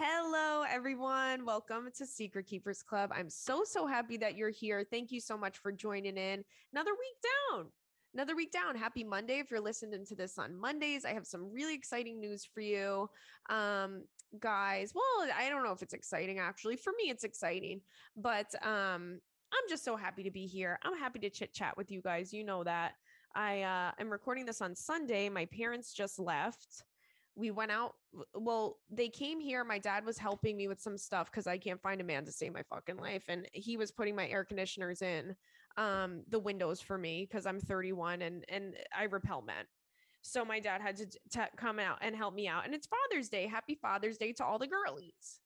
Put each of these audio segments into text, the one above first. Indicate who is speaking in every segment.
Speaker 1: Hello, everyone. Welcome to Secret Keepers Club. I'm so, so happy that you're here. Thank you so much for joining in. Another week down. Another week down. Happy Monday. If you're listening to this on Mondays, I have some really exciting news for you. Um, guys, well, I don't know if it's exciting actually. For me, it's exciting, but um, I'm just so happy to be here. I'm happy to chit chat with you guys. You know that. I uh, am recording this on Sunday. My parents just left we went out. Well, they came here. My dad was helping me with some stuff because I can't find a man to save my fucking life. And he was putting my air conditioners in um, the windows for me because I'm 31 and and I repel men. So my dad had to t- come out and help me out. And it's Father's Day. Happy Father's Day to all the girlies.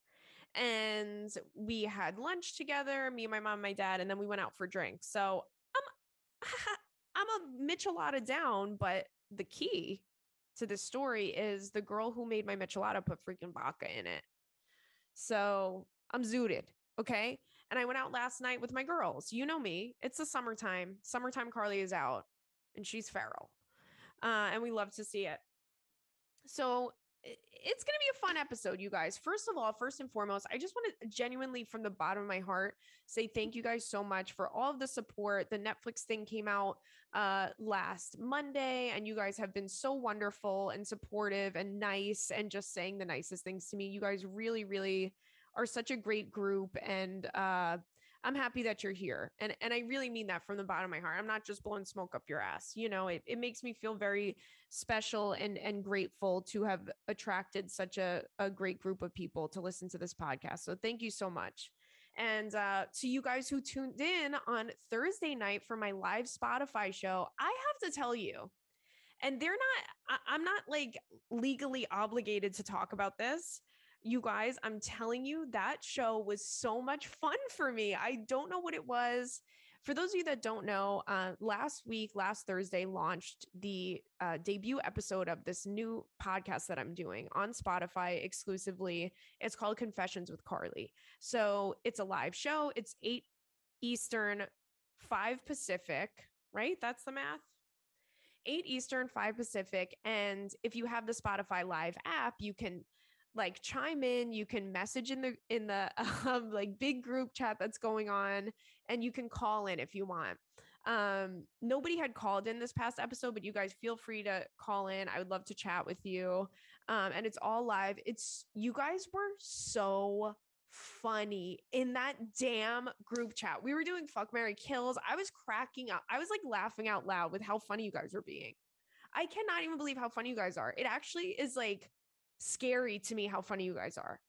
Speaker 1: And we had lunch together, me, and my mom, my dad, and then we went out for drinks. So I'm I'm a michelada down, but the key to this story is the girl who made my michelada put freaking vodka in it. So I'm zooted. Okay. And I went out last night with my girls. You know me. It's the summertime. Summertime Carly is out and she's feral. Uh, and we love to see it. So it's going to be a fun episode, you guys. First of all, first and foremost, I just want to genuinely, from the bottom of my heart, say thank you guys so much for all of the support. The Netflix thing came out uh, last Monday, and you guys have been so wonderful and supportive and nice and just saying the nicest things to me. You guys really, really are such a great group and uh, I'm happy that you're here. And and I really mean that from the bottom of my heart. I'm not just blowing smoke up your ass. You know, it, it makes me feel very special and and grateful to have attracted such a, a great group of people to listen to this podcast. So thank you so much. And uh, to you guys who tuned in on Thursday night for my live Spotify show, I have to tell you, and they're not, I'm not like legally obligated to talk about this you guys, I'm telling you, that show was so much fun for me. I don't know what it was. For those of you that don't know, uh, last week, last Thursday, launched the uh, debut episode of this new podcast that I'm doing on Spotify exclusively. It's called Confessions with Carly. So it's a live show, it's 8 Eastern, 5 Pacific, right? That's the math. 8 Eastern, 5 Pacific. And if you have the Spotify Live app, you can like chime in you can message in the in the um, like big group chat that's going on and you can call in if you want. Um nobody had called in this past episode but you guys feel free to call in. I would love to chat with you. Um and it's all live. It's you guys were so funny in that damn group chat. We were doing fuck mary kills. I was cracking up. I was like laughing out loud with how funny you guys were being. I cannot even believe how funny you guys are. It actually is like scary to me how funny you guys are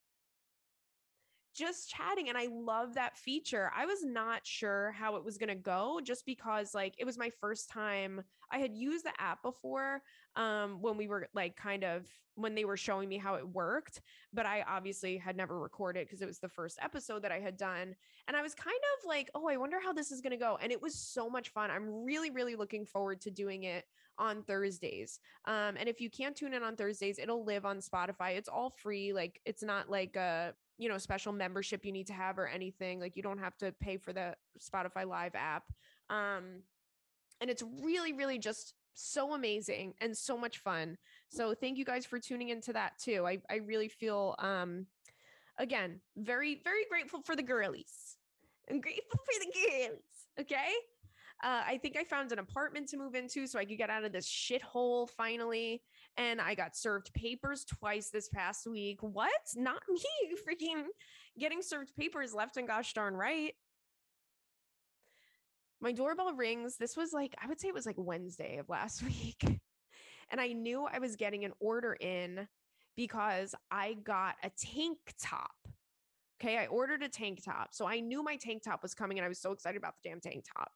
Speaker 1: just chatting and I love that feature. I was not sure how it was going to go just because like it was my first time I had used the app before um when we were like kind of when they were showing me how it worked, but I obviously had never recorded because it was the first episode that I had done and I was kind of like, "Oh, I wonder how this is going to go." And it was so much fun. I'm really really looking forward to doing it on Thursdays. Um and if you can't tune in on Thursdays, it'll live on Spotify. It's all free. Like it's not like a you know special membership you need to have or anything like you don't have to pay for the spotify live app um and it's really really just so amazing and so much fun so thank you guys for tuning into that too i i really feel um again very very grateful for the girlies i'm grateful for the girlies okay uh, I think I found an apartment to move into so I could get out of this shithole finally. And I got served papers twice this past week. What? Not me freaking getting served papers left and gosh darn right. My doorbell rings. This was like, I would say it was like Wednesday of last week. And I knew I was getting an order in because I got a tank top. Okay. I ordered a tank top. So I knew my tank top was coming and I was so excited about the damn tank top.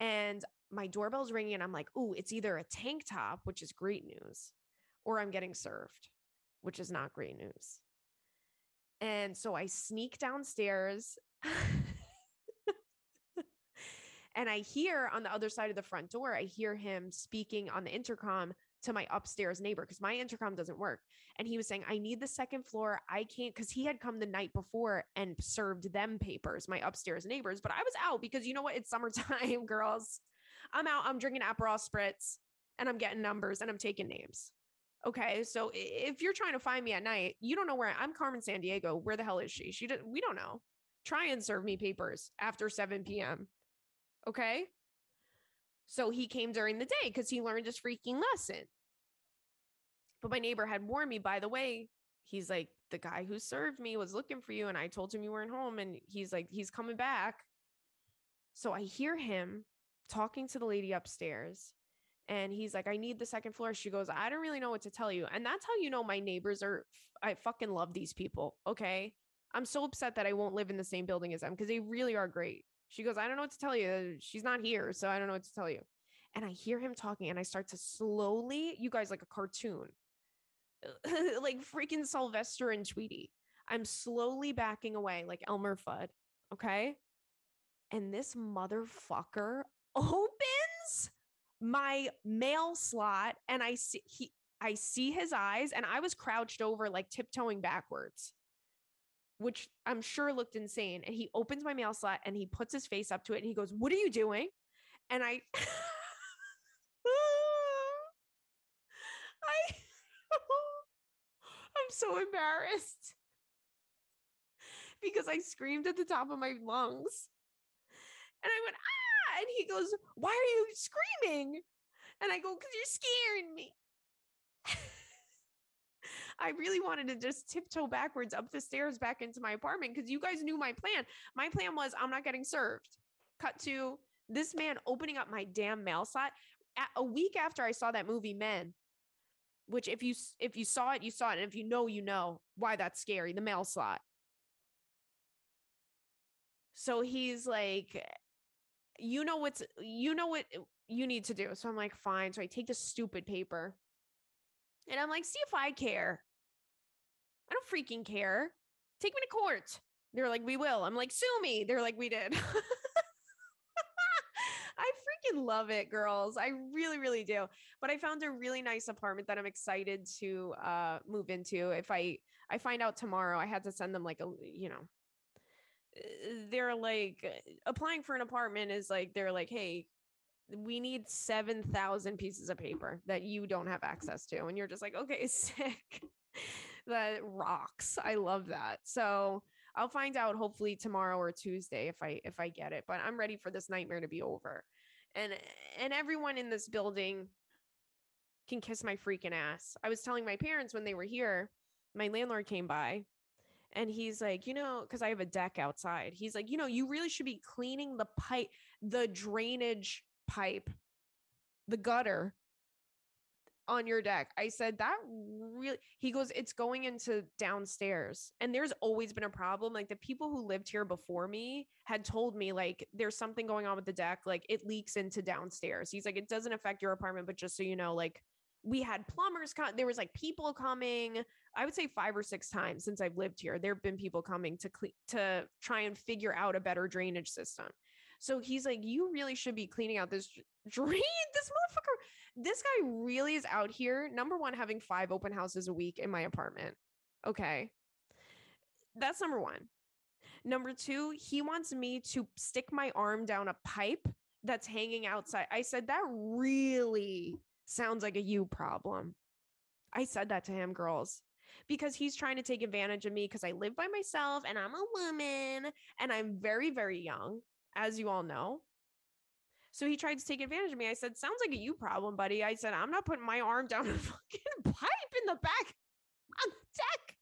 Speaker 1: And my doorbell's ringing and I'm like, "Ooh, it's either a tank top, which is great news, or I'm getting served, which is not great news." And so I sneak downstairs and I hear on the other side of the front door, I hear him speaking on the intercom to my upstairs neighbor because my intercom doesn't work. And he was saying, I need the second floor. I can't because he had come the night before and served them papers, my upstairs neighbors. But I was out because you know what? It's summertime, girls. I'm out. I'm drinking Aperol spritz and I'm getting numbers and I'm taking names. Okay. So if you're trying to find me at night, you don't know where I'm Carmen Sandiego. Where the hell is she? She did, we don't know. Try and serve me papers after 7 p.m. Okay. So he came during the day because he learned his freaking lesson. But my neighbor had warned me, by the way, he's like, the guy who served me was looking for you. And I told him you weren't home. And he's like, he's coming back. So I hear him talking to the lady upstairs. And he's like, I need the second floor. She goes, I don't really know what to tell you. And that's how you know my neighbors are, I fucking love these people. Okay. I'm so upset that I won't live in the same building as them because they really are great. She goes, I don't know what to tell you. She's not here. So I don't know what to tell you. And I hear him talking and I start to slowly, you guys like a cartoon, like freaking Sylvester and Tweety. I'm slowly backing away like Elmer Fudd. Okay. And this motherfucker opens my mail slot and I see he I see his eyes and I was crouched over like tiptoeing backwards which I'm sure looked insane and he opens my mail slot and he puts his face up to it and he goes what are you doing and I I I'm so embarrassed because I screamed at the top of my lungs and I went Ah, and he goes, Why are you screaming? And I go, Because you're scaring me. I really wanted to just tiptoe backwards up the stairs back into my apartment because you guys knew my plan. My plan was I'm not getting served. Cut to this man opening up my damn mail slot a week after I saw that movie Men, which if you if you saw it, you saw it, and if you know, you know why that's scary. The mail slot. So he's like, you know what's you know what you need to do. So I'm like, fine. So I take the stupid paper and I'm like, see if I care. I don't freaking care. Take me to court. They're like, we will. I'm like, sue me. They're like, we did. I freaking love it, girls. I really, really do. But I found a really nice apartment that I'm excited to uh, move into. If I I find out tomorrow, I had to send them like a you know they're like applying for an apartment is like they're like hey we need 7000 pieces of paper that you don't have access to and you're just like okay sick that rocks. I love that. So i'll find out hopefully tomorrow or tuesday if i if i get it but i'm ready for this nightmare to be over. And and everyone in this building can kiss my freaking ass. I was telling my parents when they were here my landlord came by and he's like, you know, because I have a deck outside. He's like, you know, you really should be cleaning the pipe, the drainage pipe, the gutter on your deck. I said, that really, he goes, it's going into downstairs. And there's always been a problem. Like the people who lived here before me had told me, like, there's something going on with the deck. Like it leaks into downstairs. He's like, it doesn't affect your apartment, but just so you know, like, we had plumbers come there was like people coming i would say five or six times since i've lived here there have been people coming to clean to try and figure out a better drainage system so he's like you really should be cleaning out this drain this motherfucker this guy really is out here number one having five open houses a week in my apartment okay that's number one number two he wants me to stick my arm down a pipe that's hanging outside i said that really sounds like a you problem. I said that to him, girls, because he's trying to take advantage of me because I live by myself and I'm a woman and I'm very, very young, as you all know. So he tried to take advantage of me. I said, Sounds like a you problem, buddy. I said, I'm not putting my arm down a fucking pipe in the back on the deck.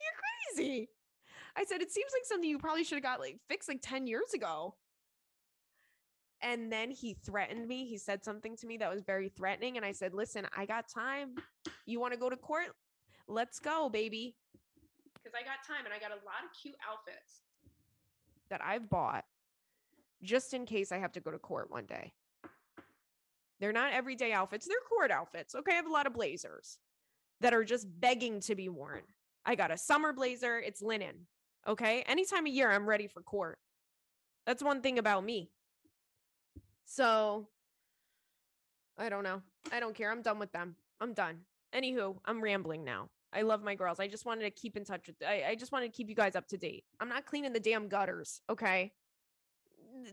Speaker 1: You're crazy. I said, It seems like something you probably should have got like fixed like 10 years ago. And then he threatened me. He said something to me that was very threatening. And I said, Listen, I got time. You want to go to court? Let's go, baby. Because I got time and I got a lot of cute outfits that I've bought just in case I have to go to court one day. They're not everyday outfits, they're court outfits. Okay. I have a lot of blazers that are just begging to be worn. I got a summer blazer, it's linen. Okay. Any time of year, I'm ready for court. That's one thing about me. So I don't know. I don't care. I'm done with them. I'm done. Anywho, I'm rambling now. I love my girls. I just wanted to keep in touch with I, I just wanted to keep you guys up to date. I'm not cleaning the damn gutters, okay?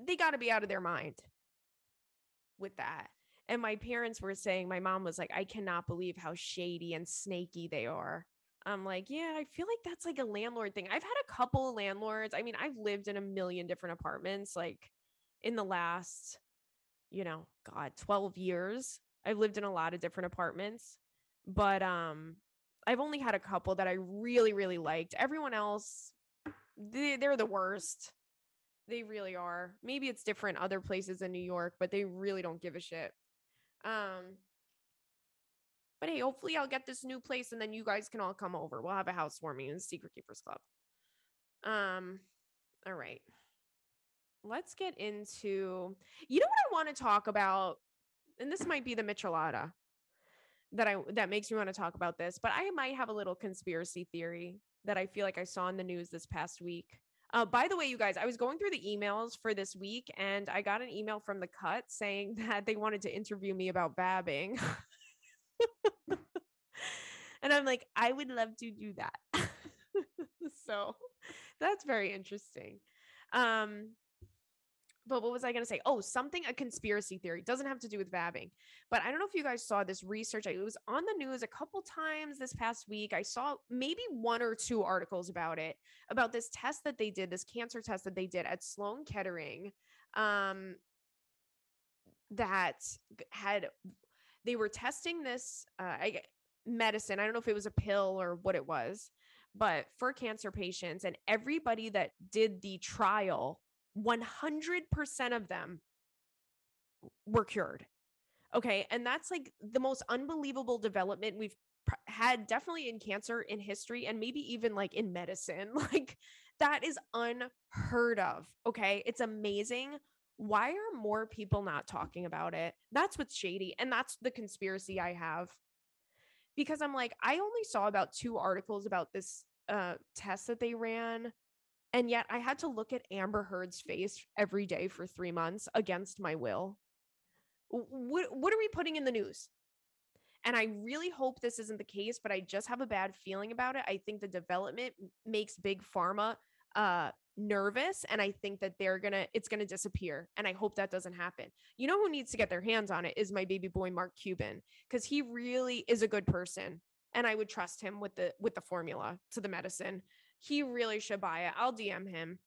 Speaker 1: They got to be out of their mind with that. And my parents were saying, my mom was like, I cannot believe how shady and snaky they are. I'm like, yeah, I feel like that's like a landlord thing. I've had a couple of landlords. I mean, I've lived in a million different apartments like in the last, you know, God, 12 years. I've lived in a lot of different apartments, but um I've only had a couple that I really, really liked. Everyone else, they, they're the worst. They really are. Maybe it's different other places in New York, but they really don't give a shit. Um, but hey, hopefully I'll get this new place and then you guys can all come over. We'll have a housewarming in Secret Keepers Club. Um, all right. Let's get into you know what I want to talk about, and this might be the Michelada that I that makes me want to talk about this, but I might have a little conspiracy theory that I feel like I saw in the news this past week. Uh, by the way, you guys, I was going through the emails for this week and I got an email from the cut saying that they wanted to interview me about vabbing. and I'm like, I would love to do that. so that's very interesting. Um, but what was I going to say? Oh, something a conspiracy theory doesn't have to do with vabbing. But I don't know if you guys saw this research. It was on the news a couple times this past week. I saw maybe one or two articles about it, about this test that they did, this cancer test that they did at Sloan Kettering. Um, that had they were testing this uh, medicine. I don't know if it was a pill or what it was, but for cancer patients, and everybody that did the trial 100% of them were cured. Okay. And that's like the most unbelievable development we've had definitely in cancer in history and maybe even like in medicine. Like that is unheard of. Okay. It's amazing. Why are more people not talking about it? That's what's shady. And that's the conspiracy I have. Because I'm like, I only saw about two articles about this uh, test that they ran and yet I had to look at Amber Heard's face every day for three months against my will. What, what are we putting in the news? And I really hope this isn't the case, but I just have a bad feeling about it. I think the development makes big pharma uh, nervous and I think that they're to it's to disappear and I hope that doesn't happen. You know who needs to get their hands on it is my baby boy Mark Cuban cuz he really is a good person and I would trust him with the with the formula to the medicine. He really should buy it. I'll DM him.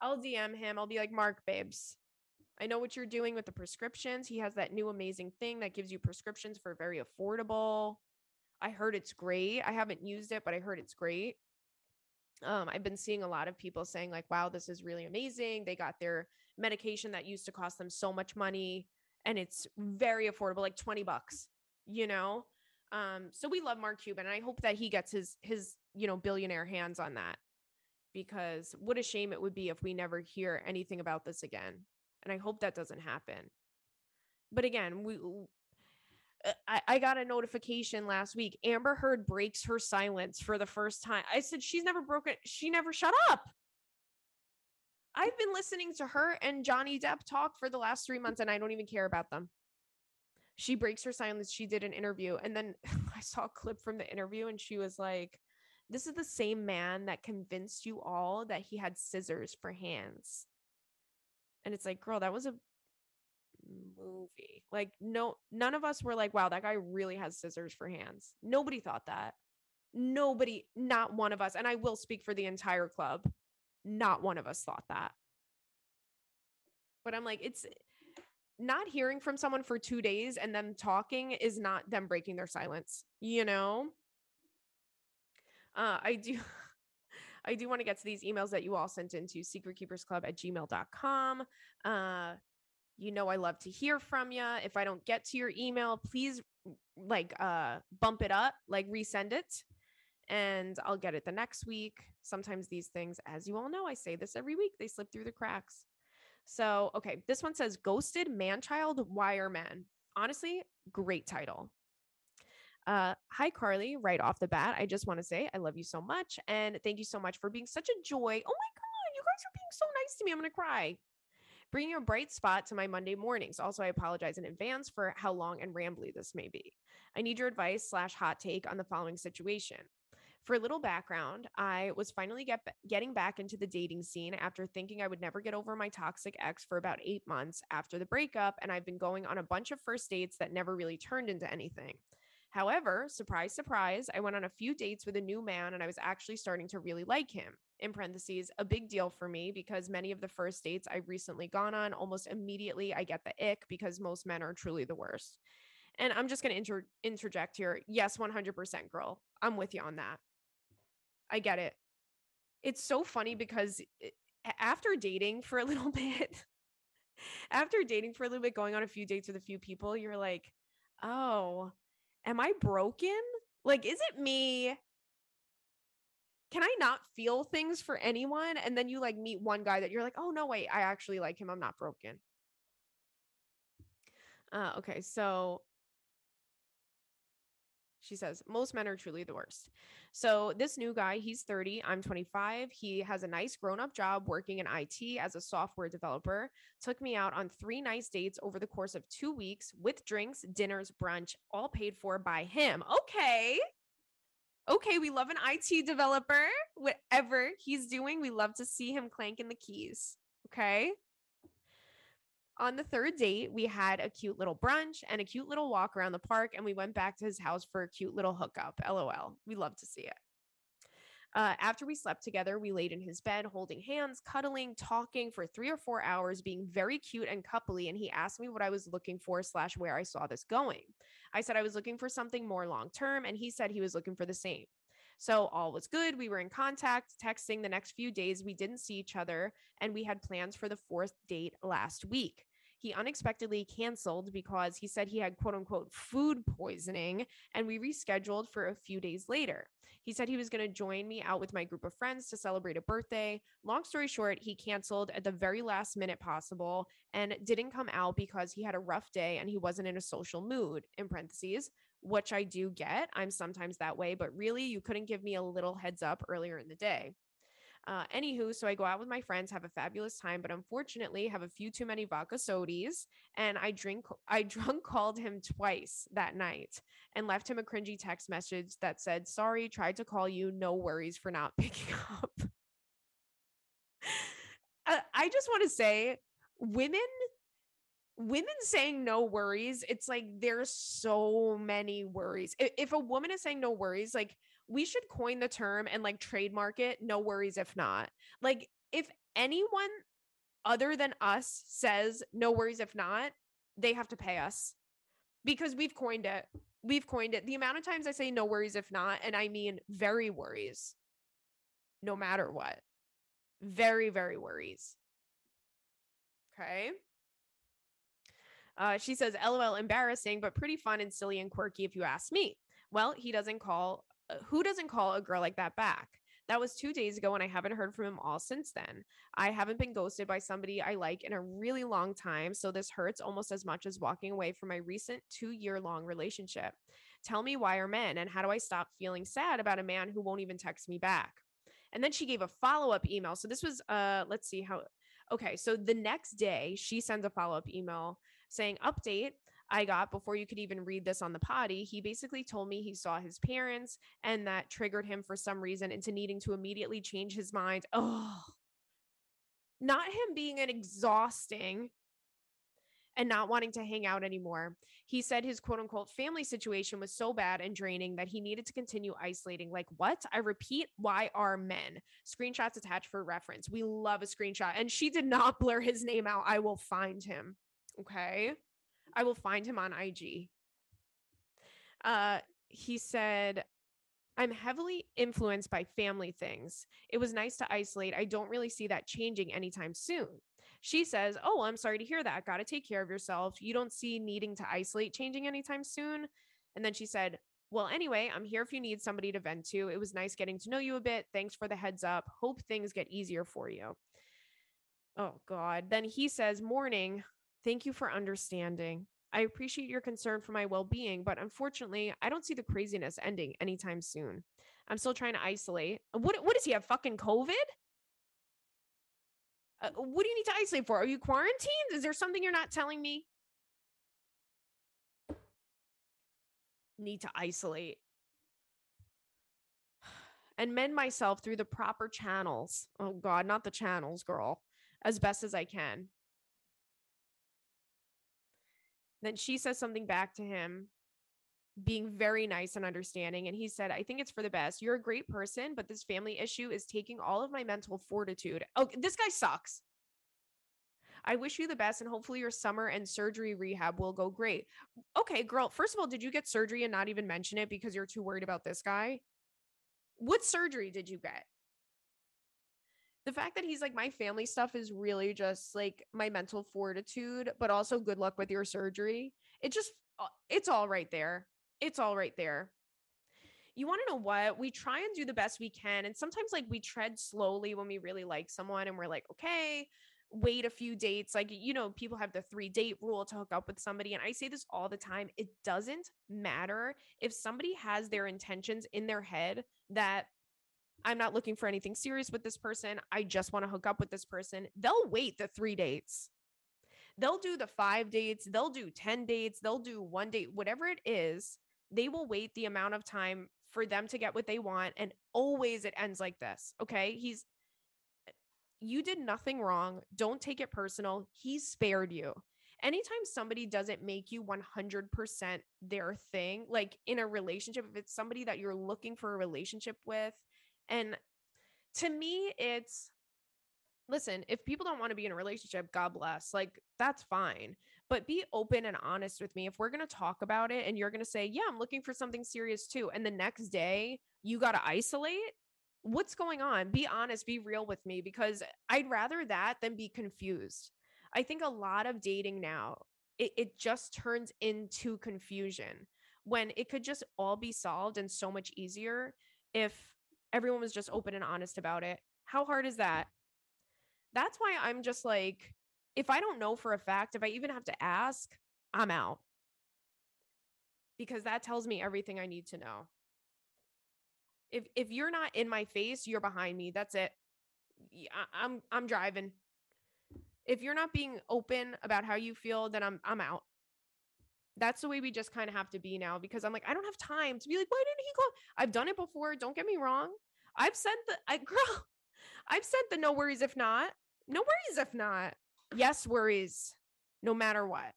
Speaker 1: I'll DM him. I'll be like, Mark, babes, I know what you're doing with the prescriptions. He has that new amazing thing that gives you prescriptions for very affordable. I heard it's great. I haven't used it, but I heard it's great. Um, I've been seeing a lot of people saying, like, wow, this is really amazing. They got their medication that used to cost them so much money and it's very affordable, like 20 bucks, you know? Um, so we love Mark Cuban. And I hope that he gets his his you know, billionaire hands on that because what a shame it would be if we never hear anything about this again. And I hope that doesn't happen. But again, we uh, I, I got a notification last week. Amber Heard breaks her silence for the first time. I said she's never broken, she never shut up. I've been listening to her and Johnny Depp talk for the last three months and I don't even care about them. She breaks her silence. She did an interview. And then I saw a clip from the interview and she was like, this is the same man that convinced you all that he had scissors for hands. And it's like, girl, that was a movie. Like, no, none of us were like, wow, that guy really has scissors for hands. Nobody thought that. Nobody, not one of us. And I will speak for the entire club. Not one of us thought that. But I'm like, it's not hearing from someone for two days and them talking is not them breaking their silence, you know? Uh, I do. I do want to get to these emails that you all sent into secretkeepersclub at gmail.com. Uh, you know, I love to hear from you. If I don't get to your email, please like uh, bump it up, like resend it, and I'll get it the next week. Sometimes these things, as you all know, I say this every week, they slip through the cracks. So, okay, this one says Ghosted Manchild Wireman. Honestly, great title. Uh, hi, Carly. Right off the bat, I just want to say I love you so much. And thank you so much for being such a joy. Oh my God, you guys are being so nice to me. I'm going to cry. Bringing a bright spot to my Monday mornings. Also, I apologize in advance for how long and rambly this may be. I need your advice slash hot take on the following situation. For a little background, I was finally get, getting back into the dating scene after thinking I would never get over my toxic ex for about eight months after the breakup, and I've been going on a bunch of first dates that never really turned into anything. However, surprise, surprise, I went on a few dates with a new man and I was actually starting to really like him. In parentheses, a big deal for me because many of the first dates I've recently gone on, almost immediately I get the ick because most men are truly the worst. And I'm just going to inter- interject here. Yes, 100% girl. I'm with you on that. I get it. It's so funny because after dating for a little bit, after dating for a little bit, going on a few dates with a few people, you're like, oh, am I broken? Like, is it me? Can I not feel things for anyone? And then you like meet one guy that you're like, oh, no, wait, I actually like him. I'm not broken. Uh, okay, so she says, most men are truly the worst. So, this new guy, he's 30, I'm 25. He has a nice grown up job working in IT as a software developer. Took me out on three nice dates over the course of two weeks with drinks, dinners, brunch, all paid for by him. Okay. Okay, we love an IT developer. Whatever he's doing, we love to see him clanking the keys. Okay on the third date, we had a cute little brunch and a cute little walk around the park, and we went back to his house for a cute little hookup. LOL. We love to see it. Uh, after we slept together, we laid in his bed, holding hands, cuddling, talking for three or four hours, being very cute and coupley. And he asked me what I was looking for slash where I saw this going. I said I was looking for something more long term, and he said he was looking for the same. So all was good. We were in contact, texting the next few days. We didn't see each other, and we had plans for the fourth date last week. He unexpectedly canceled because he said he had quote unquote food poisoning, and we rescheduled for a few days later. He said he was going to join me out with my group of friends to celebrate a birthday. Long story short, he canceled at the very last minute possible and didn't come out because he had a rough day and he wasn't in a social mood, in parentheses which I do get. I'm sometimes that way, but really, you couldn't give me a little heads up earlier in the day. Uh, anywho, so I go out with my friends, have a fabulous time, but unfortunately have a few too many vodka sodies, and I drink. I drunk called him twice that night and left him a cringy text message that said, "Sorry, tried to call you. No worries for not picking up." uh, I just want to say, women women saying no worries, it's like there's so many worries. If a woman is saying no worries, like we should coin the term and like trademark it, no worries if not. Like if anyone other than us says no worries if not, they have to pay us because we've coined it. We've coined it. The amount of times I say no worries if not, and I mean very worries, no matter what. Very, very worries. Okay. Uh, she says, LOL, embarrassing, but pretty fun and silly and quirky if you ask me. Well, he doesn't call, uh, who doesn't call a girl like that back? That was two days ago, and I haven't heard from him all since then. I haven't been ghosted by somebody I like in a really long time, so this hurts almost as much as walking away from my recent two year long relationship. Tell me why are men, and how do I stop feeling sad about a man who won't even text me back? And then she gave a follow up email. So this was, uh, let's see how, okay. So the next day, she sends a follow up email saying, Update. I got before you could even read this on the potty. He basically told me he saw his parents and that triggered him for some reason into needing to immediately change his mind. Oh, not him being an exhausting and not wanting to hang out anymore. He said his quote unquote family situation was so bad and draining that he needed to continue isolating. Like, what? I repeat, why are men? Screenshots attached for reference. We love a screenshot. And she did not blur his name out. I will find him. Okay. I will find him on IG. Uh, he said, I'm heavily influenced by family things. It was nice to isolate. I don't really see that changing anytime soon. She says, Oh, I'm sorry to hear that. Got to take care of yourself. You don't see needing to isolate changing anytime soon. And then she said, Well, anyway, I'm here if you need somebody to vent to. It was nice getting to know you a bit. Thanks for the heads up. Hope things get easier for you. Oh, God. Then he says, Morning. Thank you for understanding. I appreciate your concern for my well being, but unfortunately, I don't see the craziness ending anytime soon. I'm still trying to isolate. What, what does he have? Fucking COVID? Uh, what do you need to isolate for? Are you quarantined? Is there something you're not telling me? Need to isolate. and mend myself through the proper channels. Oh, God, not the channels, girl, as best as I can. Then she says something back to him, being very nice and understanding. And he said, I think it's for the best. You're a great person, but this family issue is taking all of my mental fortitude. Oh, this guy sucks. I wish you the best and hopefully your summer and surgery rehab will go great. Okay, girl, first of all, did you get surgery and not even mention it because you're too worried about this guy? What surgery did you get? The fact that he's like, my family stuff is really just like my mental fortitude, but also good luck with your surgery. It just, uh, it's all right there. It's all right there you want to know what? We try and do the best we can. And sometimes, like, we tread slowly when we really like someone and we're like, okay, wait a few dates. Like, you know, people have the three date rule to hook up with somebody. And I say this all the time it doesn't matter if somebody has their intentions in their head that I'm not looking for anything serious with this person. I just want to hook up with this person. They'll wait the three dates. They'll do the five dates. They'll do 10 dates. They'll do one date, whatever it is. They will wait the amount of time for them to get what they want. And always it ends like this. Okay. He's you did nothing wrong. Don't take it personal. He spared you. Anytime somebody doesn't make you 100% their thing, like in a relationship, if it's somebody that you're looking for a relationship with, and to me, it's listen, if people don't want to be in a relationship, God bless, like that's fine. But be open and honest with me. If we're going to talk about it and you're going to say, Yeah, I'm looking for something serious too. And the next day you got to isolate, what's going on? Be honest, be real with me because I'd rather that than be confused. I think a lot of dating now, it, it just turns into confusion when it could just all be solved and so much easier if everyone was just open and honest about it. How hard is that? That's why I'm just like, if I don't know for a fact, if I even have to ask, I'm out. Because that tells me everything I need to know. If if you're not in my face, you're behind me. That's it. I'm I'm driving. If you're not being open about how you feel, then I'm I'm out. That's the way we just kind of have to be now because I'm like, I don't have time to be like, why didn't he call? I've done it before. Don't get me wrong. I've sent the I girl, I've sent the no worries if not. No worries if not. Yes, worries, no matter what.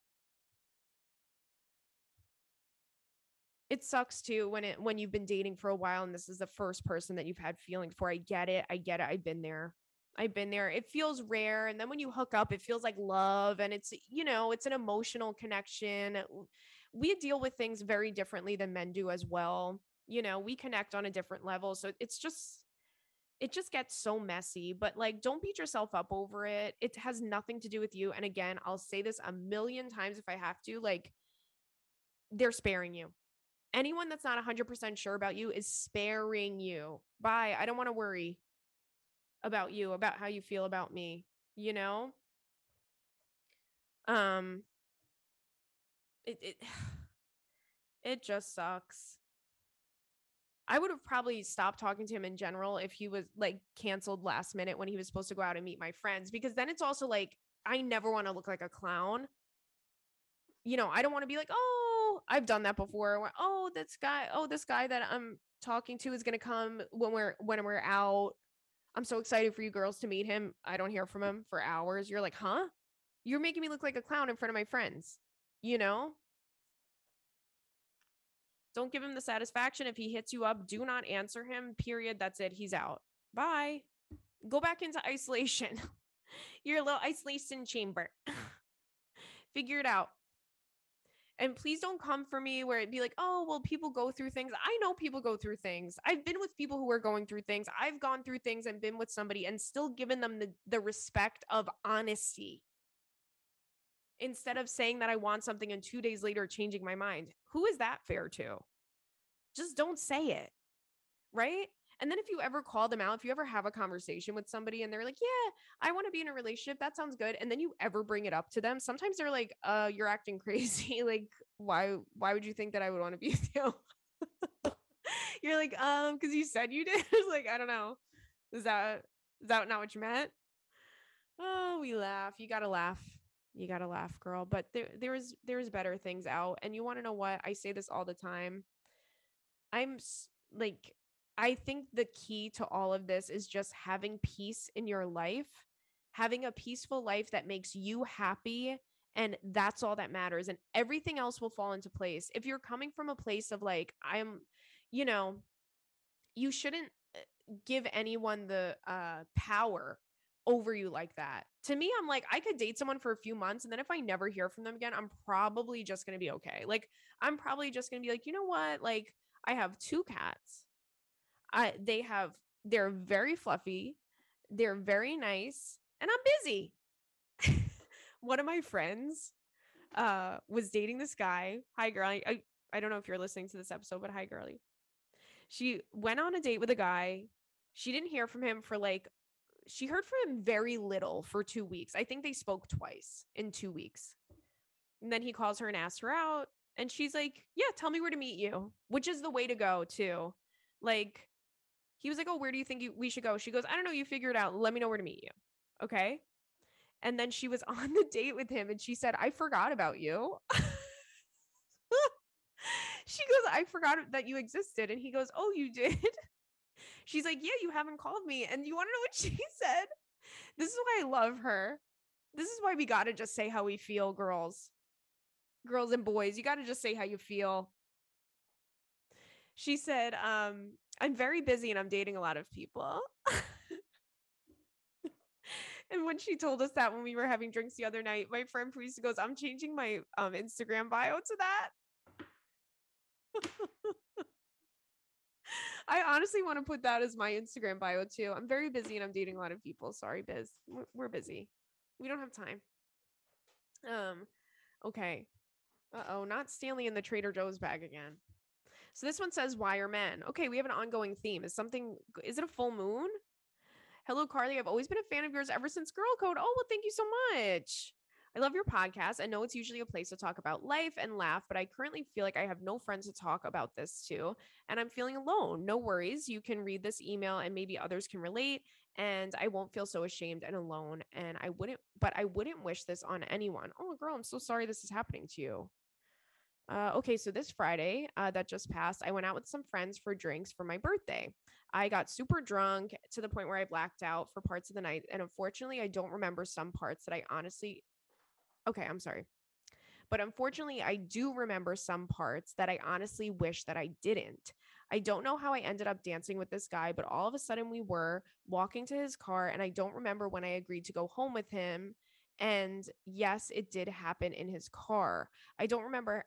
Speaker 1: it sucks too when it when you've been dating for a while and this is the first person that you've had feelings for. I get it. I get it. I've been there. I've been there. It feels rare. And then when you hook up, it feels like love and it's, you know, it's an emotional connection. Uh, we deal with things very differently than men do as well. You know, we connect on a different level. So it's just, it just gets so messy. But like, don't beat yourself up over it. It has nothing to do with you. And again, I'll say this a million times if I have to, like, they're sparing you anyone that's not 100% sure about you is sparing you. Bye. I don't want to worry about you, about how you feel about me, you know? Um it it it just sucks. I would have probably stopped talking to him in general if he was like canceled last minute when he was supposed to go out and meet my friends because then it's also like I never want to look like a clown. You know, I don't want to be like, "Oh, I've done that before. Where, oh, this guy, oh, this guy that I'm talking to is gonna come when we're when we're out. I'm so excited for you girls to meet him. I don't hear from him for hours. You're like, huh? You're making me look like a clown in front of my friends. You know? Don't give him the satisfaction. If he hits you up, do not answer him. Period. That's it. He's out. Bye. Go back into isolation. Your little isolation chamber. Figure it out. And please don't come for me where it'd be like, oh, well, people go through things. I know people go through things. I've been with people who are going through things. I've gone through things and been with somebody and still given them the, the respect of honesty instead of saying that I want something and two days later changing my mind. Who is that fair to? Just don't say it. Right. And then if you ever call them out, if you ever have a conversation with somebody and they're like, "Yeah, I want to be in a relationship. That sounds good." And then you ever bring it up to them, sometimes they're like, "Uh, you're acting crazy. like, why why would you think that I would want to be with you?" you're like, "Um, cuz you said you did." like, I don't know. Is that is that not what you meant? Oh, we laugh. You got to laugh. You got to laugh, girl. But there there's there's better things out. And you want to know what? I say this all the time. I'm like I think the key to all of this is just having peace in your life, having a peaceful life that makes you happy. And that's all that matters. And everything else will fall into place. If you're coming from a place of like, I'm, you know, you shouldn't uh, give anyone the uh, power over you like that. To me, I'm like, I could date someone for a few months and then if I never hear from them again, I'm probably just going to be okay. Like, I'm probably just going to be like, you know what? Like, I have two cats. I they have they're very fluffy, they're very nice, and I'm busy. One of my friends uh was dating this guy. Hi girl. I, I don't know if you're listening to this episode, but hi girlie. She went on a date with a guy. She didn't hear from him for like she heard from him very little for 2 weeks. I think they spoke twice in 2 weeks. And then he calls her and asks her out and she's like, "Yeah, tell me where to meet you." Which is the way to go too. Like he was like, "Oh, where do you think you, we should go?" She goes, "I don't know, you figure it out. Let me know where to meet you." Okay? And then she was on the date with him and she said, "I forgot about you." she goes, "I forgot that you existed." And he goes, "Oh, you did?" She's like, "Yeah, you haven't called me." And you want to know what she said? This is why I love her. This is why we got to just say how we feel, girls. Girls and boys, you got to just say how you feel. She said, um, I'm very busy and I'm dating a lot of people. and when she told us that when we were having drinks the other night, my friend Parisa goes, I'm changing my um, Instagram bio to that. I honestly want to put that as my Instagram bio too. I'm very busy and I'm dating a lot of people. Sorry, Biz. We're, we're busy. We don't have time. Um, okay. Uh oh, not Stanley in the Trader Joe's bag again. So this one says, Why are men? Okay, we have an ongoing theme. Is something, is it a full moon? Hello, Carly. I've always been a fan of yours ever since Girl Code. Oh, well, thank you so much. I love your podcast. I know it's usually a place to talk about life and laugh, but I currently feel like I have no friends to talk about this to, and I'm feeling alone. No worries. You can read this email and maybe others can relate, and I won't feel so ashamed and alone. And I wouldn't, but I wouldn't wish this on anyone. Oh, girl, I'm so sorry this is happening to you. Uh, okay, so this Friday uh, that just passed, I went out with some friends for drinks for my birthday. I got super drunk to the point where I blacked out for parts of the night. And unfortunately, I don't remember some parts that I honestly, okay, I'm sorry. But unfortunately, I do remember some parts that I honestly wish that I didn't. I don't know how I ended up dancing with this guy, but all of a sudden we were walking to his car, and I don't remember when I agreed to go home with him. And yes, it did happen in his car. I don't remember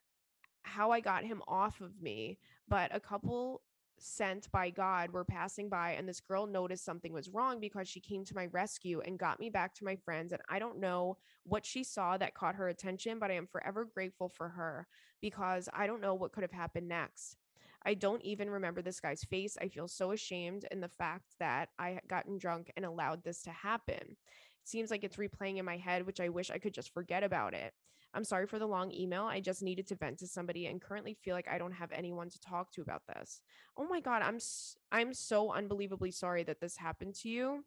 Speaker 1: how I got him off of me, but a couple sent by God were passing by, and this girl noticed something was wrong because she came to my rescue and got me back to my friends. And I don't know what she saw that caught her attention, but I am forever grateful for her because I don't know what could have happened next. I don't even remember this guy's face. I feel so ashamed in the fact that I had gotten drunk and allowed this to happen. It seems like it's replaying in my head, which I wish I could just forget about it. I'm sorry for the long email. I just needed to vent to somebody and currently feel like I don't have anyone to talk to about this. Oh my god, I'm I'm so unbelievably sorry that this happened to you.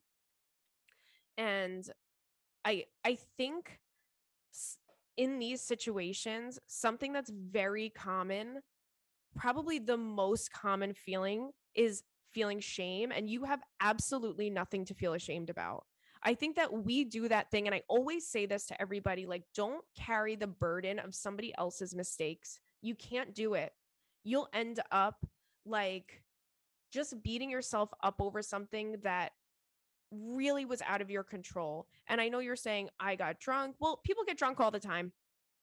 Speaker 1: And I I think in these situations, something that's very common, probably the most common feeling is feeling shame and you have absolutely nothing to feel ashamed about. I think that we do that thing. And I always say this to everybody like, don't carry the burden of somebody else's mistakes. You can't do it. You'll end up like just beating yourself up over something that really was out of your control. And I know you're saying, I got drunk. Well, people get drunk all the time.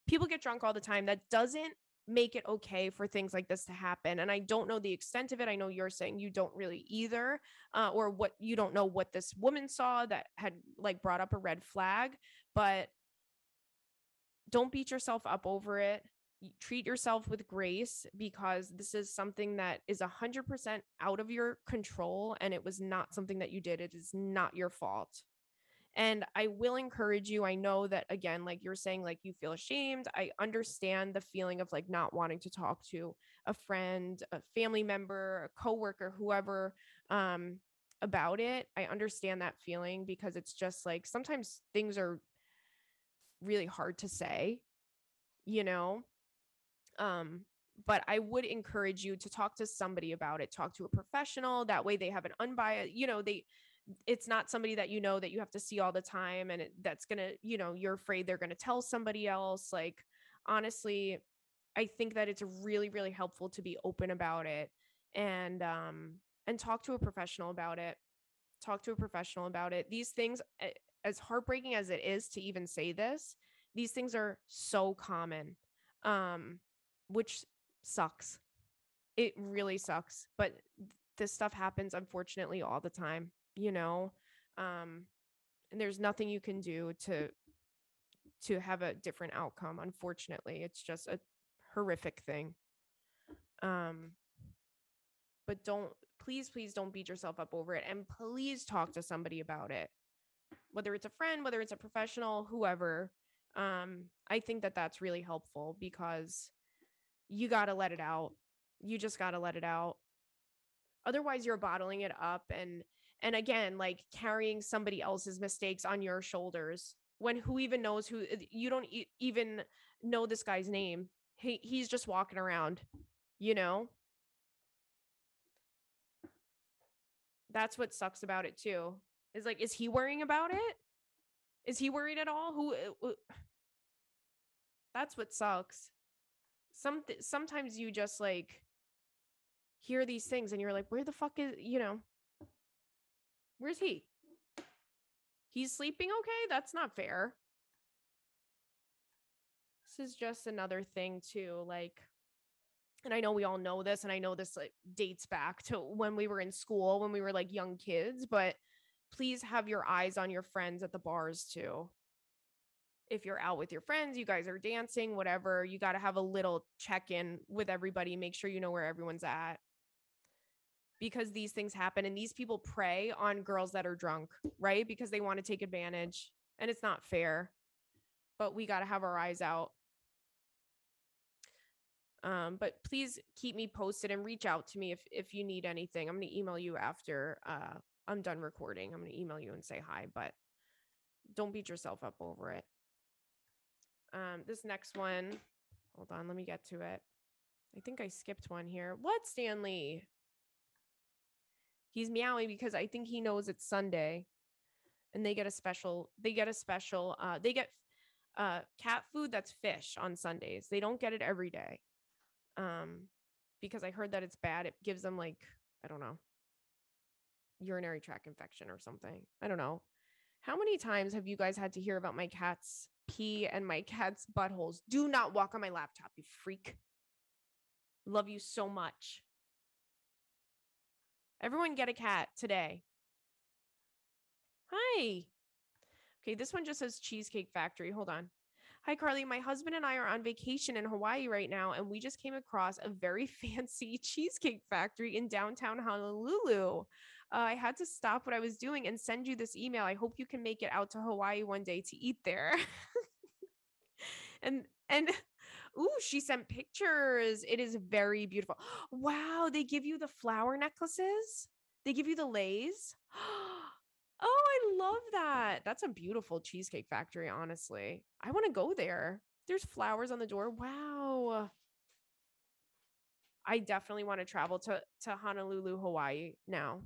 Speaker 1: People get drunk all the time. That doesn't make it okay for things like this to happen and i don't know the extent of it i know you're saying you don't really either uh, or what you don't know what this woman saw that had like brought up a red flag but don't beat yourself up over it treat yourself with grace because this is something that is 100% out of your control and it was not something that you did it is not your fault and I will encourage you. I know that again, like you're saying, like you feel ashamed. I understand the feeling of like not wanting to talk to a friend, a family member, a coworker, whoever um about it. I understand that feeling because it's just like sometimes things are really hard to say, you know. Um but I would encourage you to talk to somebody about it, talk to a professional. That way they have an unbiased, you know, they it's not somebody that you know that you have to see all the time and it, that's going to, you know, you're afraid they're going to tell somebody else. Like honestly, I think that it's really really helpful to be open about it and um and talk to a professional about it. Talk to a professional about it. These things as heartbreaking as it is to even say this, these things are so common. Um which sucks. It really sucks, but this stuff happens unfortunately all the time, you know. Um and there's nothing you can do to to have a different outcome unfortunately. It's just a horrific thing. Um but don't please please don't beat yourself up over it and please talk to somebody about it. Whether it's a friend, whether it's a professional, whoever. Um I think that that's really helpful because you got to let it out. You just got to let it out. Otherwise you're bottling it up and and again like carrying somebody else's mistakes on your shoulders when who even knows who you don't e- even know this guy's name. He he's just walking around, you know? That's what sucks about it too. Is like is he worrying about it? Is he worried at all? Who uh, That's what sucks some sometimes you just like hear these things and you're like where the fuck is you know where's he? He's sleeping okay? That's not fair. This is just another thing too like and i know we all know this and i know this like dates back to when we were in school when we were like young kids but please have your eyes on your friends at the bars too. If you're out with your friends, you guys are dancing, whatever, you got to have a little check in with everybody, make sure you know where everyone's at. Because these things happen and these people prey on girls that are drunk, right? Because they want to take advantage and it's not fair. But we got to have our eyes out. Um, but please keep me posted and reach out to me if if you need anything. I'm going to email you after uh, I'm done recording. I'm going to email you and say hi, but don't beat yourself up over it. Um, this next one, hold on, let me get to it. I think I skipped one here. What, Stanley? He's meowing because I think he knows it's Sunday and they get a special, they get a special, uh, they get uh cat food that's fish on Sundays. They don't get it every day. Um, because I heard that it's bad. It gives them like, I don't know, urinary tract infection or something. I don't know. How many times have you guys had to hear about my cat's pee and my cat's buttholes. Do not walk on my laptop, you freak. Love you so much. Everyone get a cat today. Hi. Okay, this one just says Cheesecake Factory. Hold on. Hi, Carly. My husband and I are on vacation in Hawaii right now, and we just came across a very fancy cheesecake factory in downtown Honolulu. Uh, I had to stop what I was doing and send you this email. I hope you can make it out to Hawaii one day to eat there. and and ooh, she sent pictures. It is very beautiful. Wow, they give you the flower necklaces. They give you the leis. Oh, I love that. That's a beautiful cheesecake factory, honestly. I want to go there. There's flowers on the door. Wow. I definitely want to travel to to Honolulu, Hawaii now.